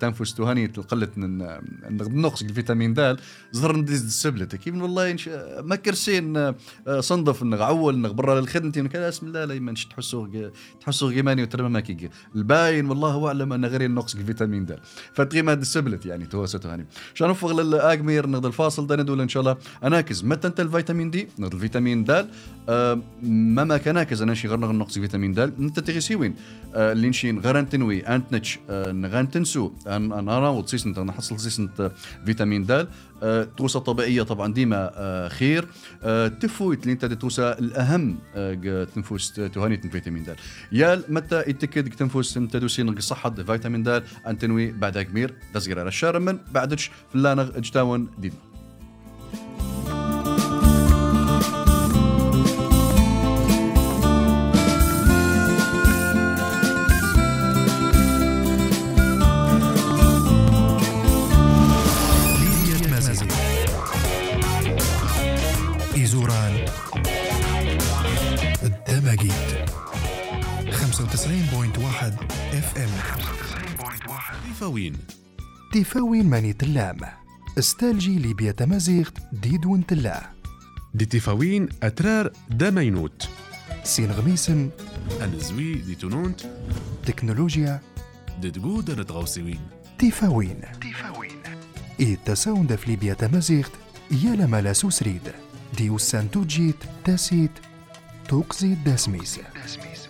تنفس تهاني تقلت نقص الفيتامين د. زرن ديس السبلت كيف والله ما كرسين صندف نغ عول نغ برا للخدمة كذا اسم الله لا يمنش تحسوا تحسوا غيماني وترمى ما كيجي الباين والله أعلم أن غير النقص الفيتامين د. فتقيم هذا السبلت يعني توسط تهاني شان نفغ للاجمير نغ الفاصل ده ندول إن شاء الله. أناكز متى أنت الفيتامين دي نغ الفيتامين د. ما ما كناكز أنا شي غير نغ النقص فيتامين د انت تغيسي وين آه لينشين غرانتنوي انتنش آه نغانتنسو ان أنا وتصيس انت نحصل انت فيتامين د. آه توسة طبيعية طبعا ديما آه خير. آه تفويت اللي انت توسة الأهم آه تنفوس تهاني فيتامين د. يا متى يتكد تنفوس انت دوسي صحة فيتامين د؟ انتنوي بعد كبير. دزغير على الشارع من بعدش. فلانغ اجتاون ديدنا تيفاوين تيفاوين ماني تلام. استالجي ليبيا تمازيغت ديدون تلا. دي تيفاوين أترار دامينوت. سين غميسن الزوي دي تونونت. تكنولوجيا. دي تقود تيفاوين تيفاوين إي تساوند في ليبيا تمازيغت. يالا مالا سوسريد. ديو سانتوجيت تاسيت. توقزي داسميس. داسميس.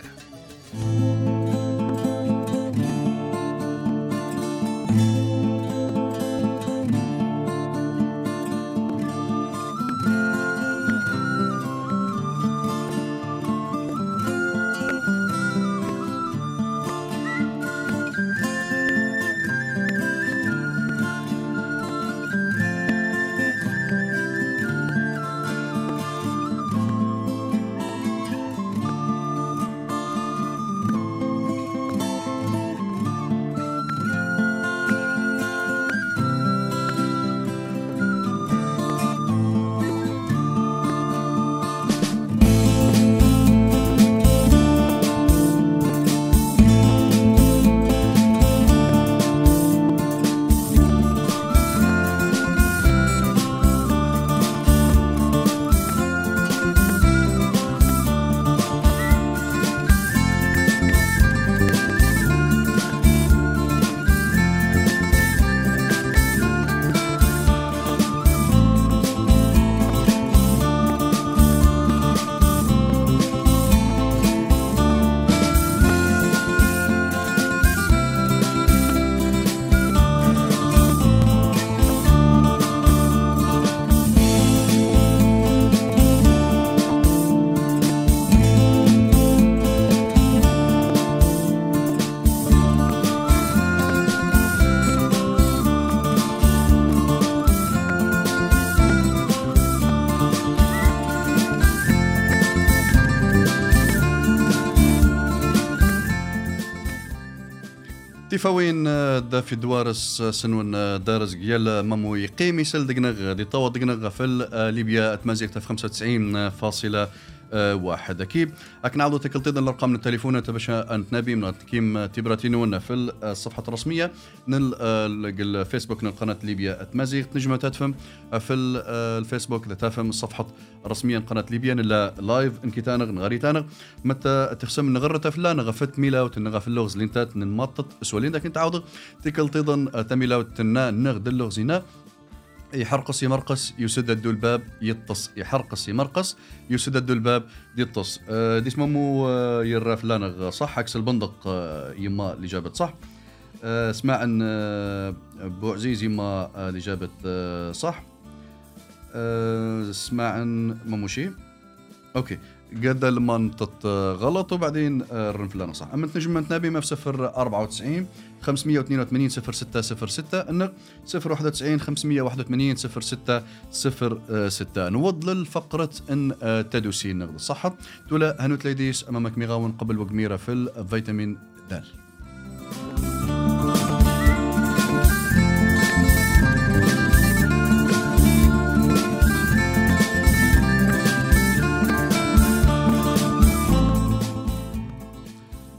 تيفاوين دا في دوارس سنون دارس قيال مامو يقيم يسل دقنغ دي طوى دقنغ في ليبيا تمازيغ في 95.1 آه، واحد. أكيد اك نعاودوا تكلتيد الأرقام التليفون أنت نبي من كيم تبراتينونا في الصفحة الرسمية نل الفيسبوك نل قناة ليبيا تمازيغ تنجم تفهم في الفيسبوك إذا تفهم الصفحة الرسمية قناة ليبيا نلا لايف انكيتانغ نغاريتانغ متى تخسم نغرت فلا نغفت ميلا وتنغا في اللغز لينتات نمطط سوالين داك تعاود تكلتيضا تميلا وتنا نغد اللغزينا يحرقص يمرقص يسدد الباب يطص يحرقص يمرقص يسدد الباب يطص آه دي اسمه آه يرى فلانغ صح عكس البندق آه يما اللي جابت صح. آه اسمع أن آه بو عزيز يما آه صح. اسمع أن مموشي أوكي. قد المنطق غلط وبعدين الرنفلانة صح أما تنجم تنابي في صفر 94 582 06 06 انك 091 581 06 06 نوض للفقرة إن تدوسي نغض الصحة. تولا هنوت ليديس أمامك ميغاون قبل وقميرة في الفيتامين د.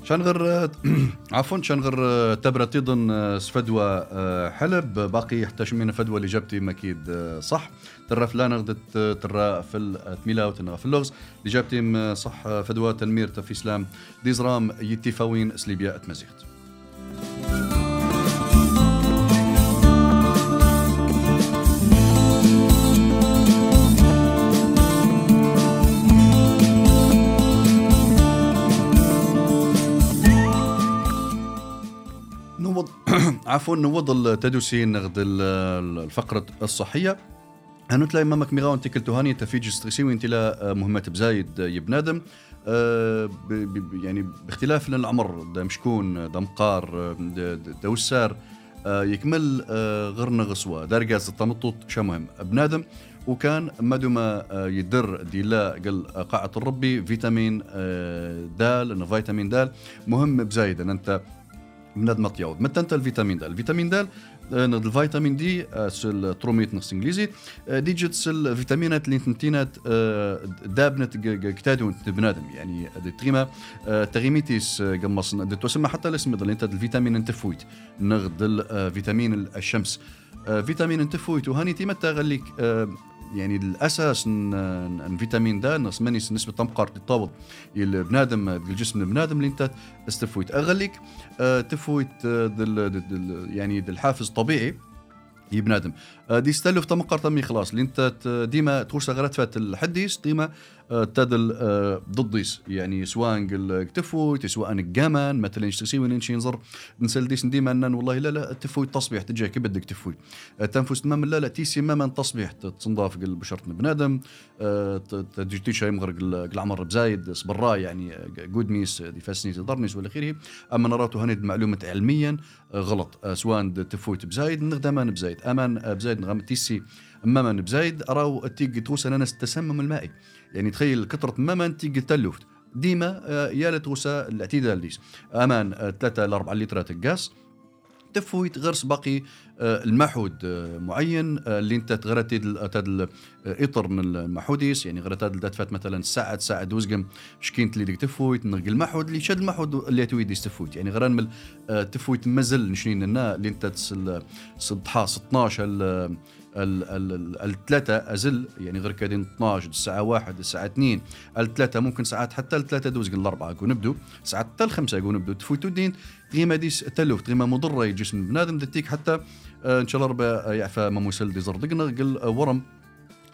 شان غير [clears throat] عفوا شان غير تبرة تيضن سفدوى حلب. باقي يحتاج من فدوى اللي جبتي مكيد صح. ترى فلان غدت ترى في التميلا وتنغى في اللغز. اللي جبتي صح فدوى تنمير في إسلام. ديزرام يتفاوين سليبيا اتمزيغت [clears throat] عفوا نوض التدوسين نغد الفقرة الصحية. هنو تلاقي مامك ميغاون تيكل توهاني تفيج ستريسي وأنت لا مهمات بزايد يبنادم أه يعني باختلاف العمر دا مشكون دا مقار دا وسار. أه يكمل أه غير نغسوا دارجاز التمطط شا مهم. بنادم وكان مدوما يدر ديلا قال قاعة الربي فيتامين دال فيتامين دال. مهم بزايد إن أنت بنادم يعوض متى انت الفيتامين د. الفيتامين د الفيتامين دي سل تروميت نقص إنجليزي. دي جت الفيتامينات اللي تنتينات دابنت كتادو بنادم. يعني تغيما تغيميتيس قمص. تسمى حتى الاسم اللي انت الفيتامين أنت فويت. نغد الفيتامين الشمس. فيتامين أنت فويت. وهاني تيمتا غليك يعني الاساس ان فيتامين د نص مانيس نسبة تمقر تطاوض البنادم الجسم البنادم اللي أنت استفويت. اغليك آه، تفويت آه، دل دل يعني الحافز طبيعي بنادم آه، دي ستلف تمقر تمي خلاص اللي أنت ديما تخش غرات فات الحديث ديما تدل ضديس يعني سواء تفوت سواء الجمان مثلا تسوي وين ينظر نسأل ديس ديما والله لا لا تفوت تصبيح كي بدك تفوت تنفس تمام لا لا تيسي ماما تصبيح تنضاف قل بشرط بنادم تجي تيشا يمغر العمر بزايد صبرا يعني جود ميس فاسنيس ضرنيس والى آخره. أما نراتو هني معلومة علميا غلط. سواء تفوت بزايد نغدمان بزايد. آمان بزايد تيسي ماما بزايد راو تيجي توصل أنا التسمم المائي يعني تخيل كثرة ماما تيجي تلوفت ديما آه، يا لتوسى الاعتدال ديس. أمان 3 ل 4 لترات الغاز. تفويت غرس باقي آه، المحود آه، معين اللي انت تغرت تاد الاطر من المحوديس يعني غرت دات مثلا ساعة ساعة دوزقم شكينت اللي تفويت نرق المحود اللي شد المحود اللي تويدي تفويت. يعني غران من تفويت مزل نشنين اللي انت صدحا 16 الثلاثة أزل يعني غير كادين 12 الساعة 1 الساعة 2 الثلاثة ممكن ساعات حتى الثلاثة دوز الأربعة يقول نبدو ساعات حتى الخمسة يقول نبدو. تفوتوا الدين غيما ديس تلوف غيما مضرة جسم بنادم دتيك حتى آه، إن شاء الله ربا يعفى ما مسل دي زردقنا قل ورم.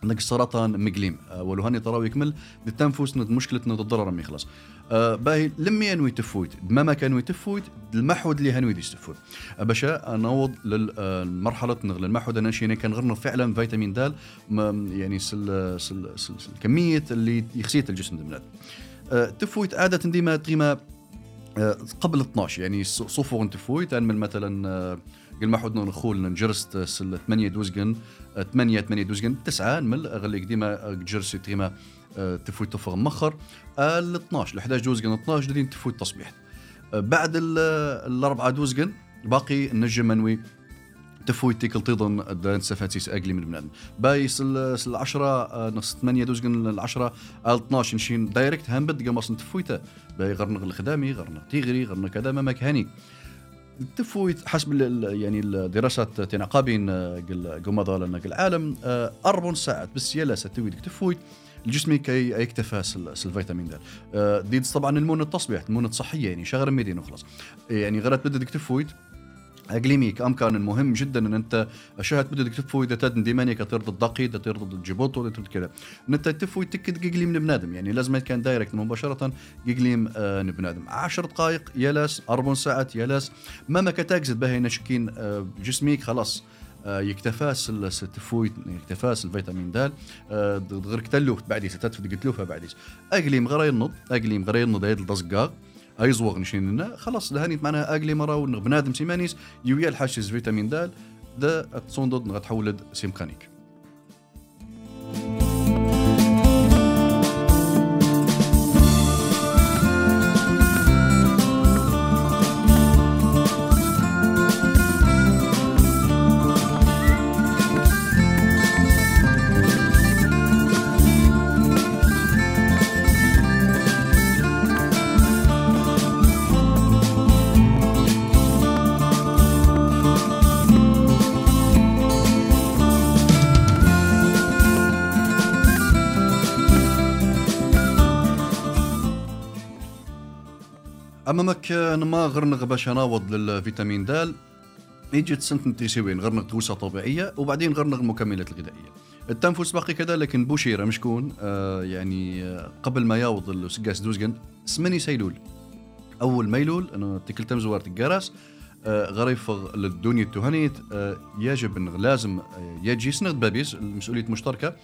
انك السرطان مقليم. آه، ولو هاني تراوي يكمل التنفس مشكلتنا الضرر رمي خلاص آه باهي لمي انوي تفويت ما كانوا تفويت المحود اللي هنوي آه باشا نوض للمرحلة نغل المحود أنا شيني كان غرنا فعلا فيتامين د يعني سل سل سل سل كمية اللي يخسيت الجسم آه تفويت عادة ديما آه قبل 12 يعني صفور تفويت من مثلا آه قل ما حدنا نخول نجرست سل 8 دوزجن 8 8 دوزجن 9 نمل غليك ديما جرسي تيما آه، تفوت تفغ مخر. ال 12 ل 11 دوزجن 12 دين تفوت تصبيح بعد ال- الأربعة دوزقن باقي النجم منوي تفوي تيكل تيضن دان سفاتيس أقلي من بنادم بايس ال 10 نص 8 دوزقن ال 10 ال 12 نشين دايركت هم بد قمص تفويته. باي غرنا الخدامي غرنا تيغري غرنا كذا ما مكاني تفويت حسب يعني الدراسات تاع قابين قل قمضة لنا العالم آه، أربع ساعات بس يلا ستويدك تفويت الجسم كي يكتفى الفيتامين د. آه، ديد طبعا المون التصبيح المون الصحيه يعني شغل ميدين وخلاص. يعني غيرت بدك تفويت اقليميك امكان مهم جدا إن أنت شهد بدك تفوي إذا تدن ديمانيك ترضى الدقي إذا ترضى الجبوتو إذا كذا. إن أنت تفوي تكد قليم من بنادم يعني لازم كان دايركت مباشرة قليم آه من بنادم 10 دقائق يلاس أربع ساعات يلاس. ما ما كتاكزد باهي نشكين آه جسميك خلاص آه، يكتفاس ال- التفويت يكتفاس الفيتامين د آه، غير كتلوف بعدي ستات قتلوفها بعدي اقليم غير ينض اقليم غير ينض هيد الدزقاق أي زوغ نشين لنا خلاص لهاني معناها اقلي ونغ بنادم سيمانيس يويا الحاشز فيتامين د ده تصوندد نغ تحولد سيمكانيك. أمامك نما غير نغ باش نعوض للفيتامين د يجي سنت نتيسيوين غير نغ توسع طبيعية وبعدين غير نغ المكملات الغذائية. التنفس باقي كذا لكن بوشيرة مشكون آه يعني آه قبل ما يعوض السقاس دوزجن سمني سيلول. أول ميلول أنا تكل تمزوار الجرس آه غريفغ للدنيا التهنيت آه يجب لازم آه يجي سنغ بابيس المسؤولية مشتركة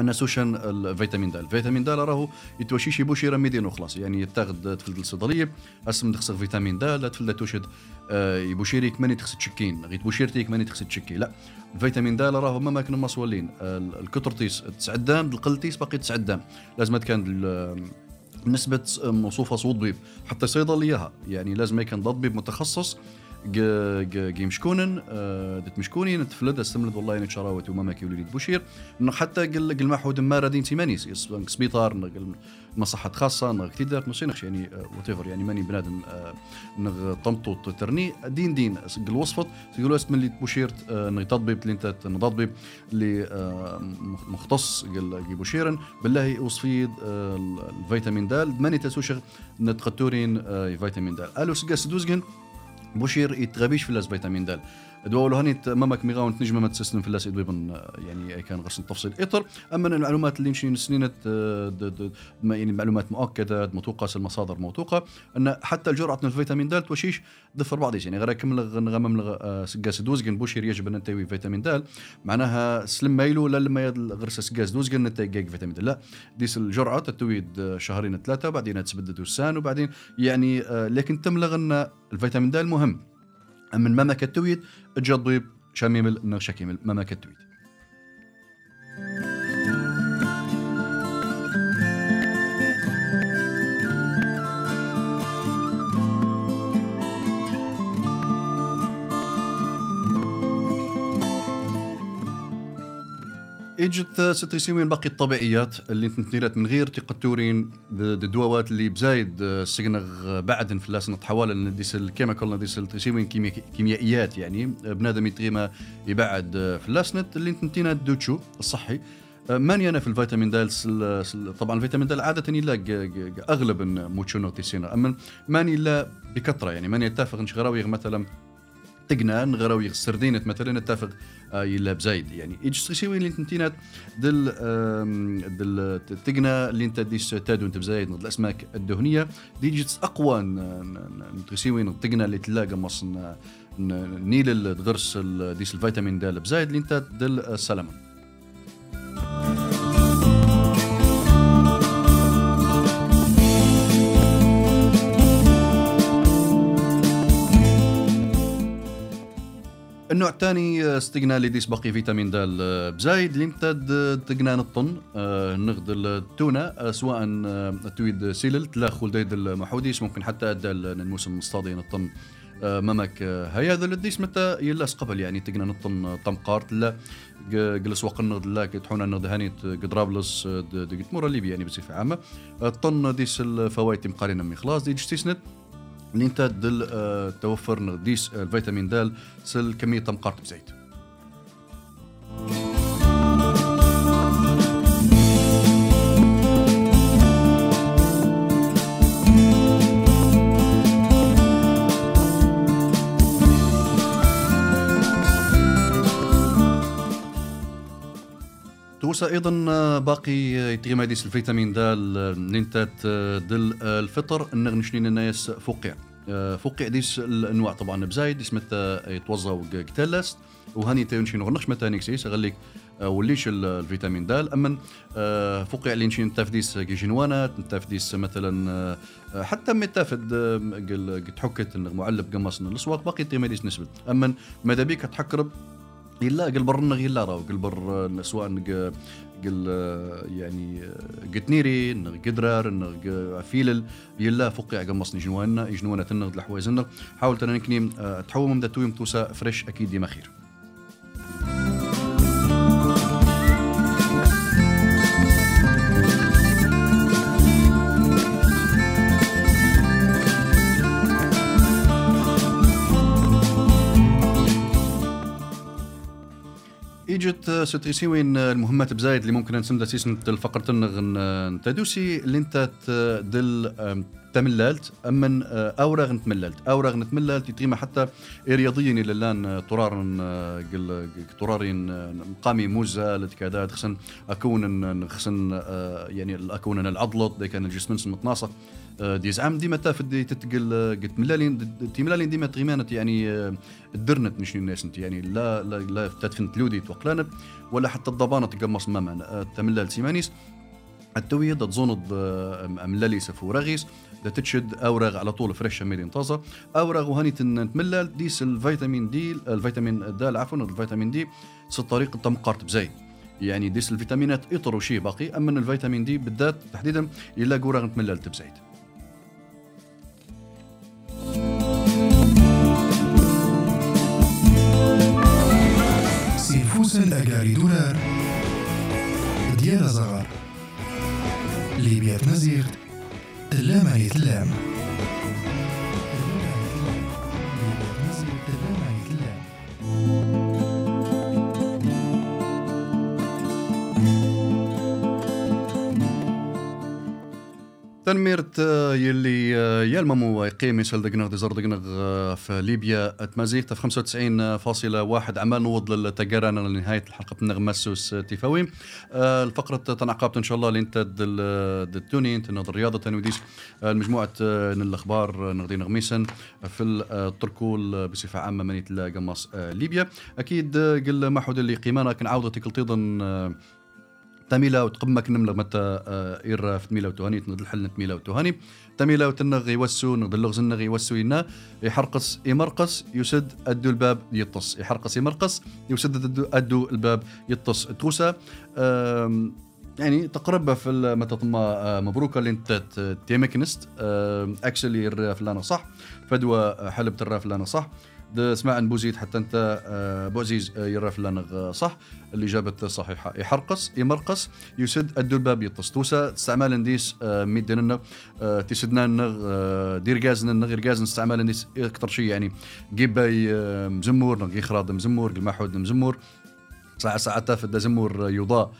أن سوشن الفيتامين د. الفيتامين د راهو يتوشيش يبوشي رميدين وخلاص. يعني يتاخذ تفلد الصيدليه أسم تخسر فيتامين د لا تفلد توشد آه، يبوشيريك ماني تخسد تشكين غيت بوشيرتيك ماني تخسد تشكي لا الفيتامين د راهو ما كان مصولين. الكترتيس تسعدام القلتيس باقي تسعدام لازم كان نسبة موصوفة صوت بيب حتى صيدليها يعني لازم يكون ضد متخصص. جي مشكونن آه، دت مشكونين تفلد استملد والله ان شراوت وما ماكي وليد بوشير. إنه حتى قل قل محود ما رادين تيمانيس يس- سبيطار قل مصحة خاصة نغ كتير مسينخش يعني وات يعني ماني بنادم آه، نغ طمطوط ترني. دين دين قل وصفت تقولوا اسم اللي بوشيرت آه، نغ تطبيب اللي انت نضبيب اللي آه، مخ- مختص قل بوشيرن. بالله وصفيد آه، الفيتامين د ماني تسوشغ نتقتورين آه، فيتامين د. ألو سقاس دوزجن بوشير يتغبيش في فيتامين د دولو هاني مامك ميغاون تنجم ما تسسن في اللاس ادويبن يعني كان غرسن تفصيل إطر. أما المعلومات اللي نشين سنينت آه، يعني معلومات مؤكدة موثوقه المصادر موثوقه أن حتى الجرعة من الفيتامين د توشيش ضفر بعضيش يعني غير كمل نغمم سقاس دوزجن بوشير يجب أن انت فيتامين د. معناها سلم مايلو لا لما غرس سقاس دوزجن انت جيج فيتامين د. لا ديس الجرعة تتويد آه، شهرين ثلاثة وبعدين تسبدد السان وبعدين يعني آه، لكن تملغ أن الفيتامين د المهم. من ماما كتويد الجضيب شاميمل نغ شكيمل ماما اجت ستريسيوين باقي الطبيعيات اللي تنتيرات من غير تقتورين الدواوات اللي بزايد السجنغ بعد في اللاس نتحول ديس الكيميكال ديس التريسيوين كيميا- كيميائيات يعني بنادم يتغيما يبعد في اللاسنت اللي تنتينا الدوتشو الصحي. ماني أنا في الفيتامين د سل- سل- طبعا الفيتامين د عادة لا أغلب موتشو نوتيسينا أما ماني لا بكثرة يعني ماني اتفق نشغراوي مثلا تقنان غراوي السردينة مثلا اتفق آه، يلا بزايد. يعني إيش تسوي اللي تنتينات؟ دل دل تقنى اللي انت ديس تادو انت بزايد نض الأسماك الدهنية. دي جت أقوى تسوي التقنى اللي تلاقى مص ن- ن- نيل الغرس ال- ديس الفيتامين د بزايد اللي انت دل السلامه النوع الثاني استقنا اللي باقي فيتامين د بزايد. اللي انت تقنا نطن آه، نغد التونة آه، سواء آه، تويد سيلل تلاخل دايد المحوديس ممكن حتى ادى الموسم المصطادي نطن مامك هيا. هذا الديس متى يلاس قبل يعني تقنا نطن طمقارت لا جلس وقت النغد لا كتحونا النغد هانيت قدرابلس دقيت مورا ليبيا يعني بصفه عامة. الطن ديس الفوائد مقارنه من خلاص دي اللي انت دل آه، توفر ديس الفيتامين د سل كمية تمقارت بزيت. توسا أيضا آه، باقي يتغيماديس الفيتامين د اللي انت دل آه، الفطر. نغنشنين الناس فوقيا آه، فوقيا ديس الأنواع طبعا بزايد ديس متى يتوزع كتلست وهاني تيونشي نغنقش متى نكسيس غليك وليش الفيتامين د. اما فوقيا اللي نشين تافديس جينوانات تافديس مثلا حتى متافد تحكت معلب قمص الأسواق باقي تيماديس نسبه اما ماذا بيك تحكرب؟ يلا قلبر نغ يلا راو قلبر سواء قل يعني قتنيري نغ قدرار نغ فيلل يلا فوقي قمصني جنوانا جنوانا تنغ الحوايز حاول تنكني تحول من تويم توسا فريش أكيد ديما خير. اجت ستريسي وين المهمات بزايد اللي ممكن نسمى سيسن الفقرة النغ تدوسي اللي انت دل تمللت. اما اوراغ نتمللت اوراغ نتمللت يتقيم حتى رياضيا إلى الآن طرار قل طرارين مقامي موزة لتكادا خصن اكون خصن يعني اكون العضلات دي كان الجسم متناسق. دي زعم ديما تافد تتقل قلت ملالين تي ملالين ديما تغيمانت يعني الدرنت مش الناس انت يعني لا لا لا تدفن تلودي توقلانت ولا حتى الضبانة تقمص ماما تملال سيمانيس التوية تزوند ملالي سفو رغيس تتشد أوراغ على طول فريش ميلين طازه أوراغ وهاني تملل ديس الفيتامين دي الفيتامين د عفوا الفيتامين دي طريقه تمقارت بزايد يعني ديس الفيتامينات اطروا شيء باقي أما الفيتامين دي بالذات تحديدا إلا قوراغ تملل تبزايد سيفوس الأقاري دولار. ديال زغار ليبيا مزيغت اللام. يتلام تنميرت آه، يلي آه، يلممو يقيم يسال دقنغ ديزر دقنغ آه، في ليبيا. تمازيغ في 95.1 عمال نوض للتقارن لنهاية الحلقة. النغم مسوس تيفاوي. الفقرة تنعقبت إن شاء الله. لين تد التوني إنت نض الرياضة تنوديس المجموعة الأخبار نغدي نغميسن. في التركول بصفة عامة منيت قمص ليبيا. أكيد قل ما حد اللي قيمانا عودة تيكل تميلا وتقمك نملا متى آه، إير في تميلا وتهاني تنض الحل تميلا وتهاني تميلا وتنغ يوسو نغ اللغز النغ يوسو ينا يحرقص يمرقص يسد أدو الباب يطص. يحرقص يمرقص يسد أدو, الباب يطص. توسا يعني تقرب في متى آه، مبروكة اللي انت تيمكنست. اكسلي فلانا صح. فدوى حلب ترى فلانا صح. اسمع عن بوزيد حتى انت آه، بوزيز آه، يرى فلانغ صح؟ الإجابة صحيحة. يحرقص يمرقص يسد الدلباب يطس توسا استعمال نديس آه، ميدنا تسدنا دير غازنا نغ غازن استعمال نديس أكثر شيء يعني جيباي مزمور نغ يخراض مزمور المحود مزمور ساعة ساعة تافد زمور يضاء.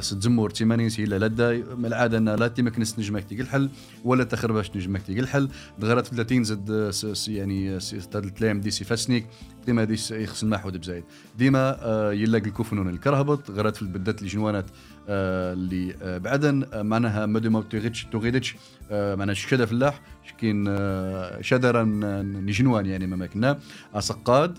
ستزمور تيمانيس هي لدى العادة أن لا تيمكنس نجمك الحل ولا تخرباش نجمك الحل. دغرات 30 زد يعني التلام دي سي فاسنيك ديما دي يخص المحود بزايد. ديما آه، يلاقي الكوفنون الكرهبط غرات في البدات الجنوانات آه، اللي آه، بعدا معناها مدو ما تغيدش تغيدش معناها شكدا فلاح شكين شدرا نجنوان يعني ما ماكنا اسقاد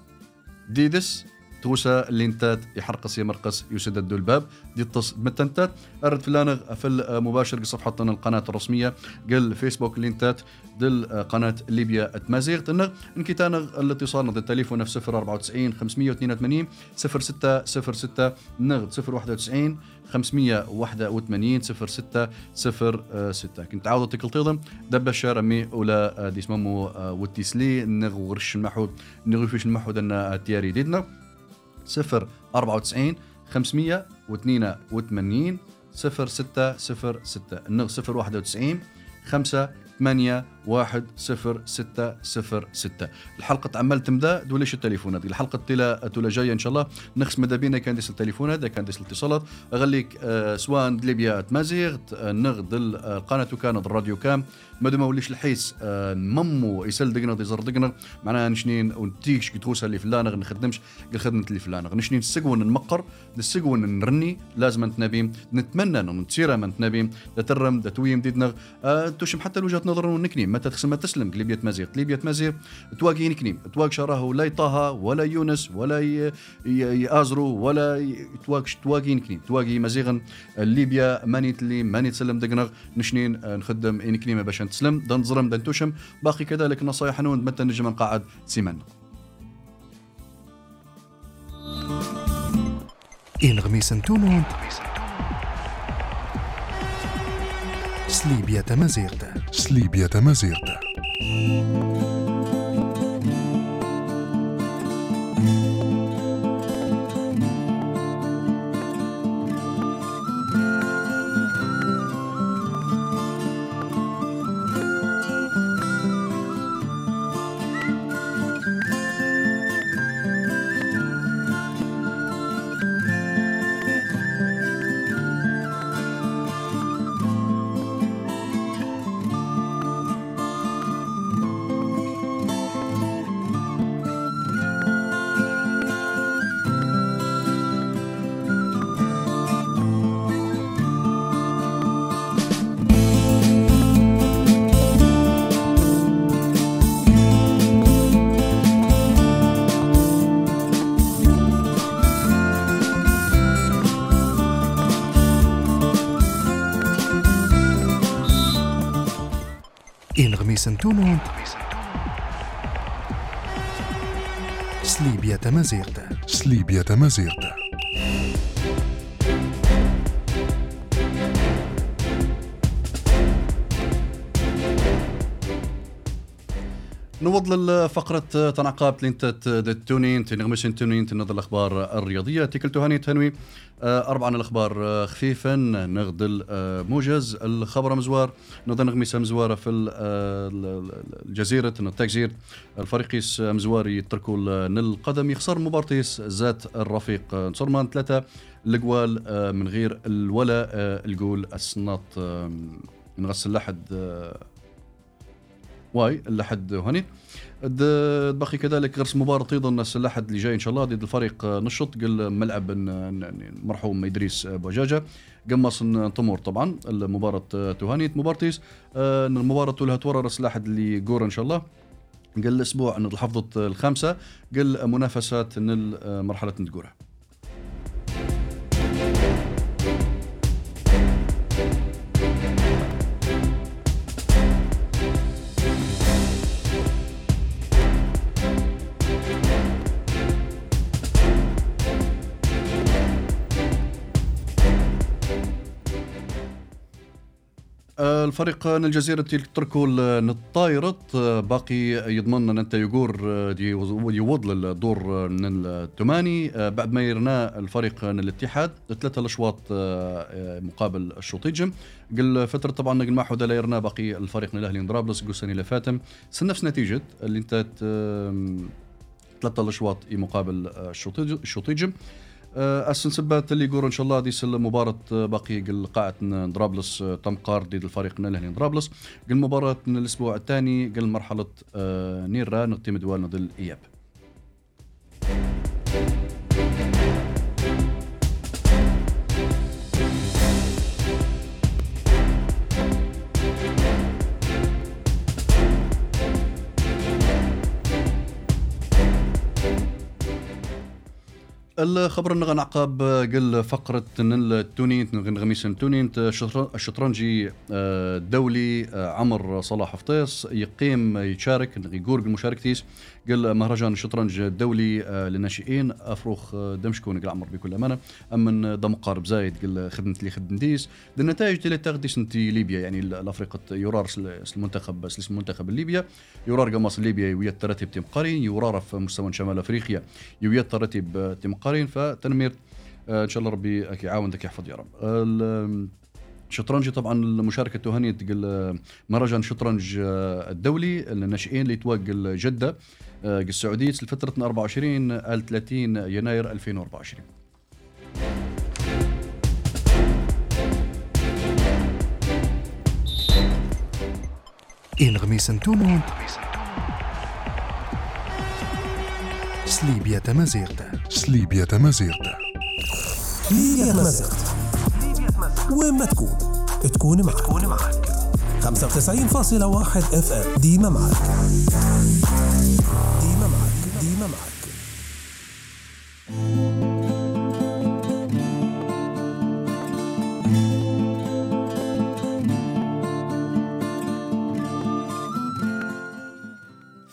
ديدس توسا لينتات يحرقس يمرقس يسدد الباب. دي التص متنتات. أرد فلانغ في المباشر صفحتنا القناة الرسمية. قل فيسبوك لينتات دل قناة ليبيا تمازيغ تنغ انكتانغ الاتصال نض التليفون في 094 582 0606 نغد 091 581 06 06 كنت عاود دب الشارع مي ولا دي اسمه وتيسلي. نغ ورش المحود نغ فيش المحود ان تياري ديدنا. 0 94 582 06 06 النغ 0 91 5 8 واحد صفر ستة صفر ستة. الحلقة تعمل تمدا دوليش التليفونات الحلقة تلا تلا جاية إن شاء الله. نخس مدابينا كان ديس التليفونات كان ديس الاتصالات. أغليك آه سواء ليبيا تمازيغ نغد القناة كان الراديو كام ما ما وليش الحيس آه ممو يسال دقنا ديزر دقنا معناها نشنين ونتيش كتوسا اللي فلانغ نخدمش. قال خدمة اللي فلانغ نشنين السقون نمقر السقون نرني لازم نتنابيم نتمنى نتسيرا من تنابيم ترم تويم ديدنا آه توشم حتى وجهة نظر ونكني متى تخسم تسلم؟ ليبيا مازيغ ليبيا مازيغ تواقي نكنيم تواق شراه لا طه ولا يونس ولا يأزرو ولا تواق تواقي نكنيم تواقي مازيغا ليبيا ماني تلي ماني تسلم دقنغ. نشنين نخدم نكنيم باش نتسلم. دن ظلم دن توشم. باقي كذلك نصايح نون. متى نجم نقعد سيمان. إن غميس تونون سليبيا تمازيغتا سليبيا تمازيغتا سليبيا تمازيغتا نوض فقرة تنعقاب لينت التونين تنغمش تونين تنظر الأخبار الرياضية. تكل تهاني تنوي. آه، أربعة الأخبار آه، خفيفا. نغدل آه، موجز. الخبر مزوار. نظن نغميس مزوارة في الجزيرة التكزير الفريقيس مزواري يتركوا القدم يخسر مبارتيس ذات الرفيق. نصرمان ثلاثة. الجوال من غير الولا الجول السناط نغسل لحد واي لحد هوني. باقي كذلك غرس مباراة أيضا اللحد اللي جاي إن شاء الله. ضد الفريق نشط قل ملعب مرحوم إدريس بوجاجه قمص طمور طبعا المباراة تهانيت مبارتيس آه، المباراة لها تورر اللحد اللي جور إن شاء الله. قل الأسبوع ان الحفظة الخامسة قل منافسات مرحلة نتقورها الفريق الجزيرة تركوا الطايرة باقي يضمن أن يقور يوض للدور من الثماني بعد ما يرنا الفريق الاتحاد ثلاثة الأشواط مقابل الشوطيجم قل فترة طبعا قل حدا لا يرنا باقي الفريق الأهلي درابلس قوساني لفاتم نفس نتيجة اللي أنت ثلاثة الأشواط مقابل الشوطيجم اسن سبات اللي يقول إن شاء الله ديس المباراة باقي قل قاعة درابلس أه، تم قار ضد الفريق الأهلي درابلس قل مباراة الأسبوع الثاني قل مرحلة نيرا نقتي مدوال ضد الإياب. الخبر انغ نعقب قل فقرة التونين غميس التونين الشطرنجي الدولي آه، آه، عمر صلاح فطيس يقيم يشارك يقول مشاركتيس قال مهرجان الشطرنج الدولي آه، للناشئين. أفروخ دمشكون قال عمر بكل أمانة. امن دم قارب زايد؟ قال خدمت لي خدمتيس النتائج اللي تاخديس انت ليبيا يعني الافريقة يورار المنتخب اسم المنتخب الليبيا. يورار قماص ليبيا ويا الترتيب تيم قارين يورار في مستوى شمال أفريقيا يويا الترتيب تيم قارين فتنمير آه، إن شاء الله ربي يعاون ذاك يحفظ يا رب. الشطرنج طبعا المشاركة تهنية مهرجان الشطرنج آه، الدولي للناشئين اللي توقع جدة آه، السعودية لفترة 24 ل 30 يناير 2024 إن غميس تونون سليبيا تمازيغتا سليبيا تمازيغتا سليبيا تمازيغتا وين ما تكون. تكون معك. تكون معك. 95.1 اف ام ديما معك. ديما معك.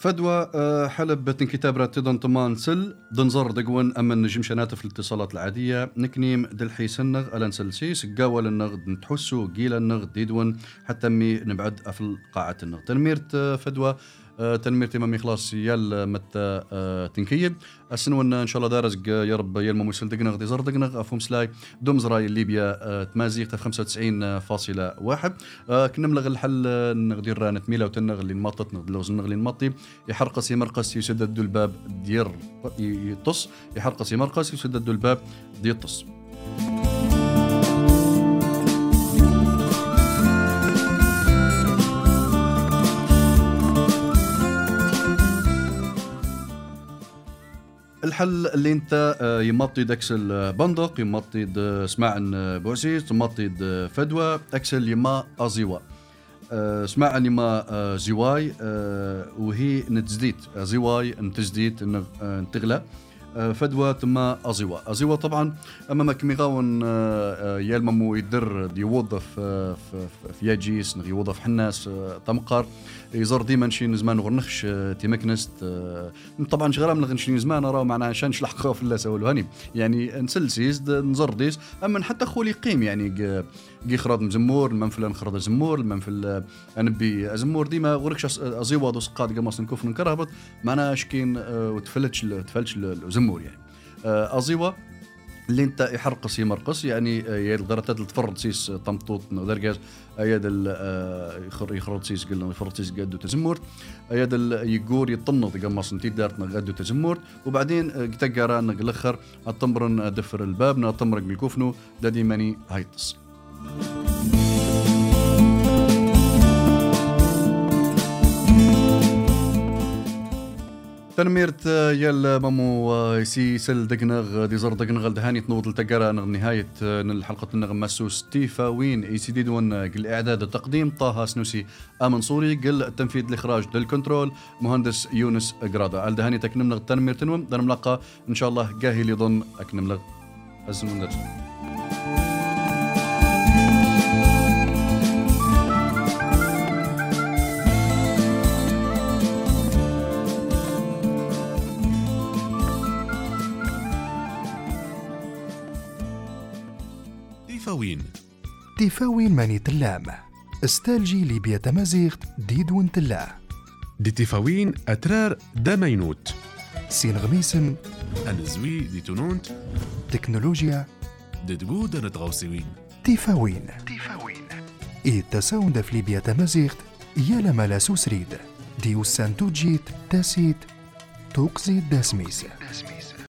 فدوى آه، حلب تنكتاب راتدن طمان سل دنزر دقون أما نجم في الاتصالات العادية نكنيم دلحي سنغ ألان سلسيس قاول النغد نتحسو قيل النغد ديدون حتى مي نبعد أفل قاعة النغد. تنميرت آه، فدوى تنمير تمامي خلاص يال متى آه، تنكيب السنون إن شاء الله دارزق يا رب يا الممثل دقنغ دي زر دقنغ افهم سلاي دومز راي ليبيا آه، تمازيغ 95.1 كنملغ الحل نغدير رانت ميلا وتنغ اللي نمطت نغدلوز نغ اللي نمطي يحرقس يمرقس يسدد الباب دير يطص. يحرقس يمرقس يسدد الباب دي الحل اللي انت آه، يمطي داكس البندق يمطي سماع بوسيس يمطي فدوى أكسل يما ازيوا آه، سماع يما آه، زواي وهي نتزديت زواي نتزديت نتغلى. فدوى تما ازيوا ازيوا طبعا أما ما كمي غاون يالممو يدر يوظف في ياجيس يوظف حناس تمقر يزور ديما نشي زمان غرنخش آه، تيمكنست آه، طبعا شغال من نشي زمان راه معناها شان نشلح في الله سوالو هاني يعني نسلسيز نزر ديس. أما حتى خولي قيم يعني قي خراط مزمور المنفل نخرط زمور المنفل انبي زمور ديما. غوركش ازيواد وسقاد قمص نكوف نكرهبط معناها شكين آه، وتفلتش تفلتش الزمور يعني. ازيوا اللي انت يحرقص يمرقص يعني يا الغرتات تفرد سيس طمطوط درجاز أياد يخرط سيس قلنا يفرد سيس قدو تزمورت اياد يقور يطنط قمص انتي دارتنا قدو تزمورت وبعدين تقرا نقلخر الطمرن دفر الباب نطمرق بالكوفنو دادي ماني هايطس تنميرت يال مامو سي سل دقنغ دي زر دقنغ دهاني تنوض التقرا نغ نهاية الحلقة النغ مسوس تيفا وين إي سي دي دون قل إعداد التقديم طه سنوسي آمن صوري قل التنفيذ الاخراج للكنترول مهندس يونس قرادا الدهاني تكنملغ تنمير تنوم دان ملاقا إن شاء الله قاهي لظن اكنملغ الزمن تيفاوين تيفاوين ماني تلام. استالجي لي بيتمازيغ ديد ونتلا دي تيفاوين أترار دامينوت. سين غميسن. أنزوي دي تونونت. تكنولوجيا. دي تقود نتغوصيوين تيفاوين تيفاوين إي التساون دا في ليبيا تمازيغ يا لما لا سوسريد. ديو سانتوجيت تاسيت توقزي داسميس.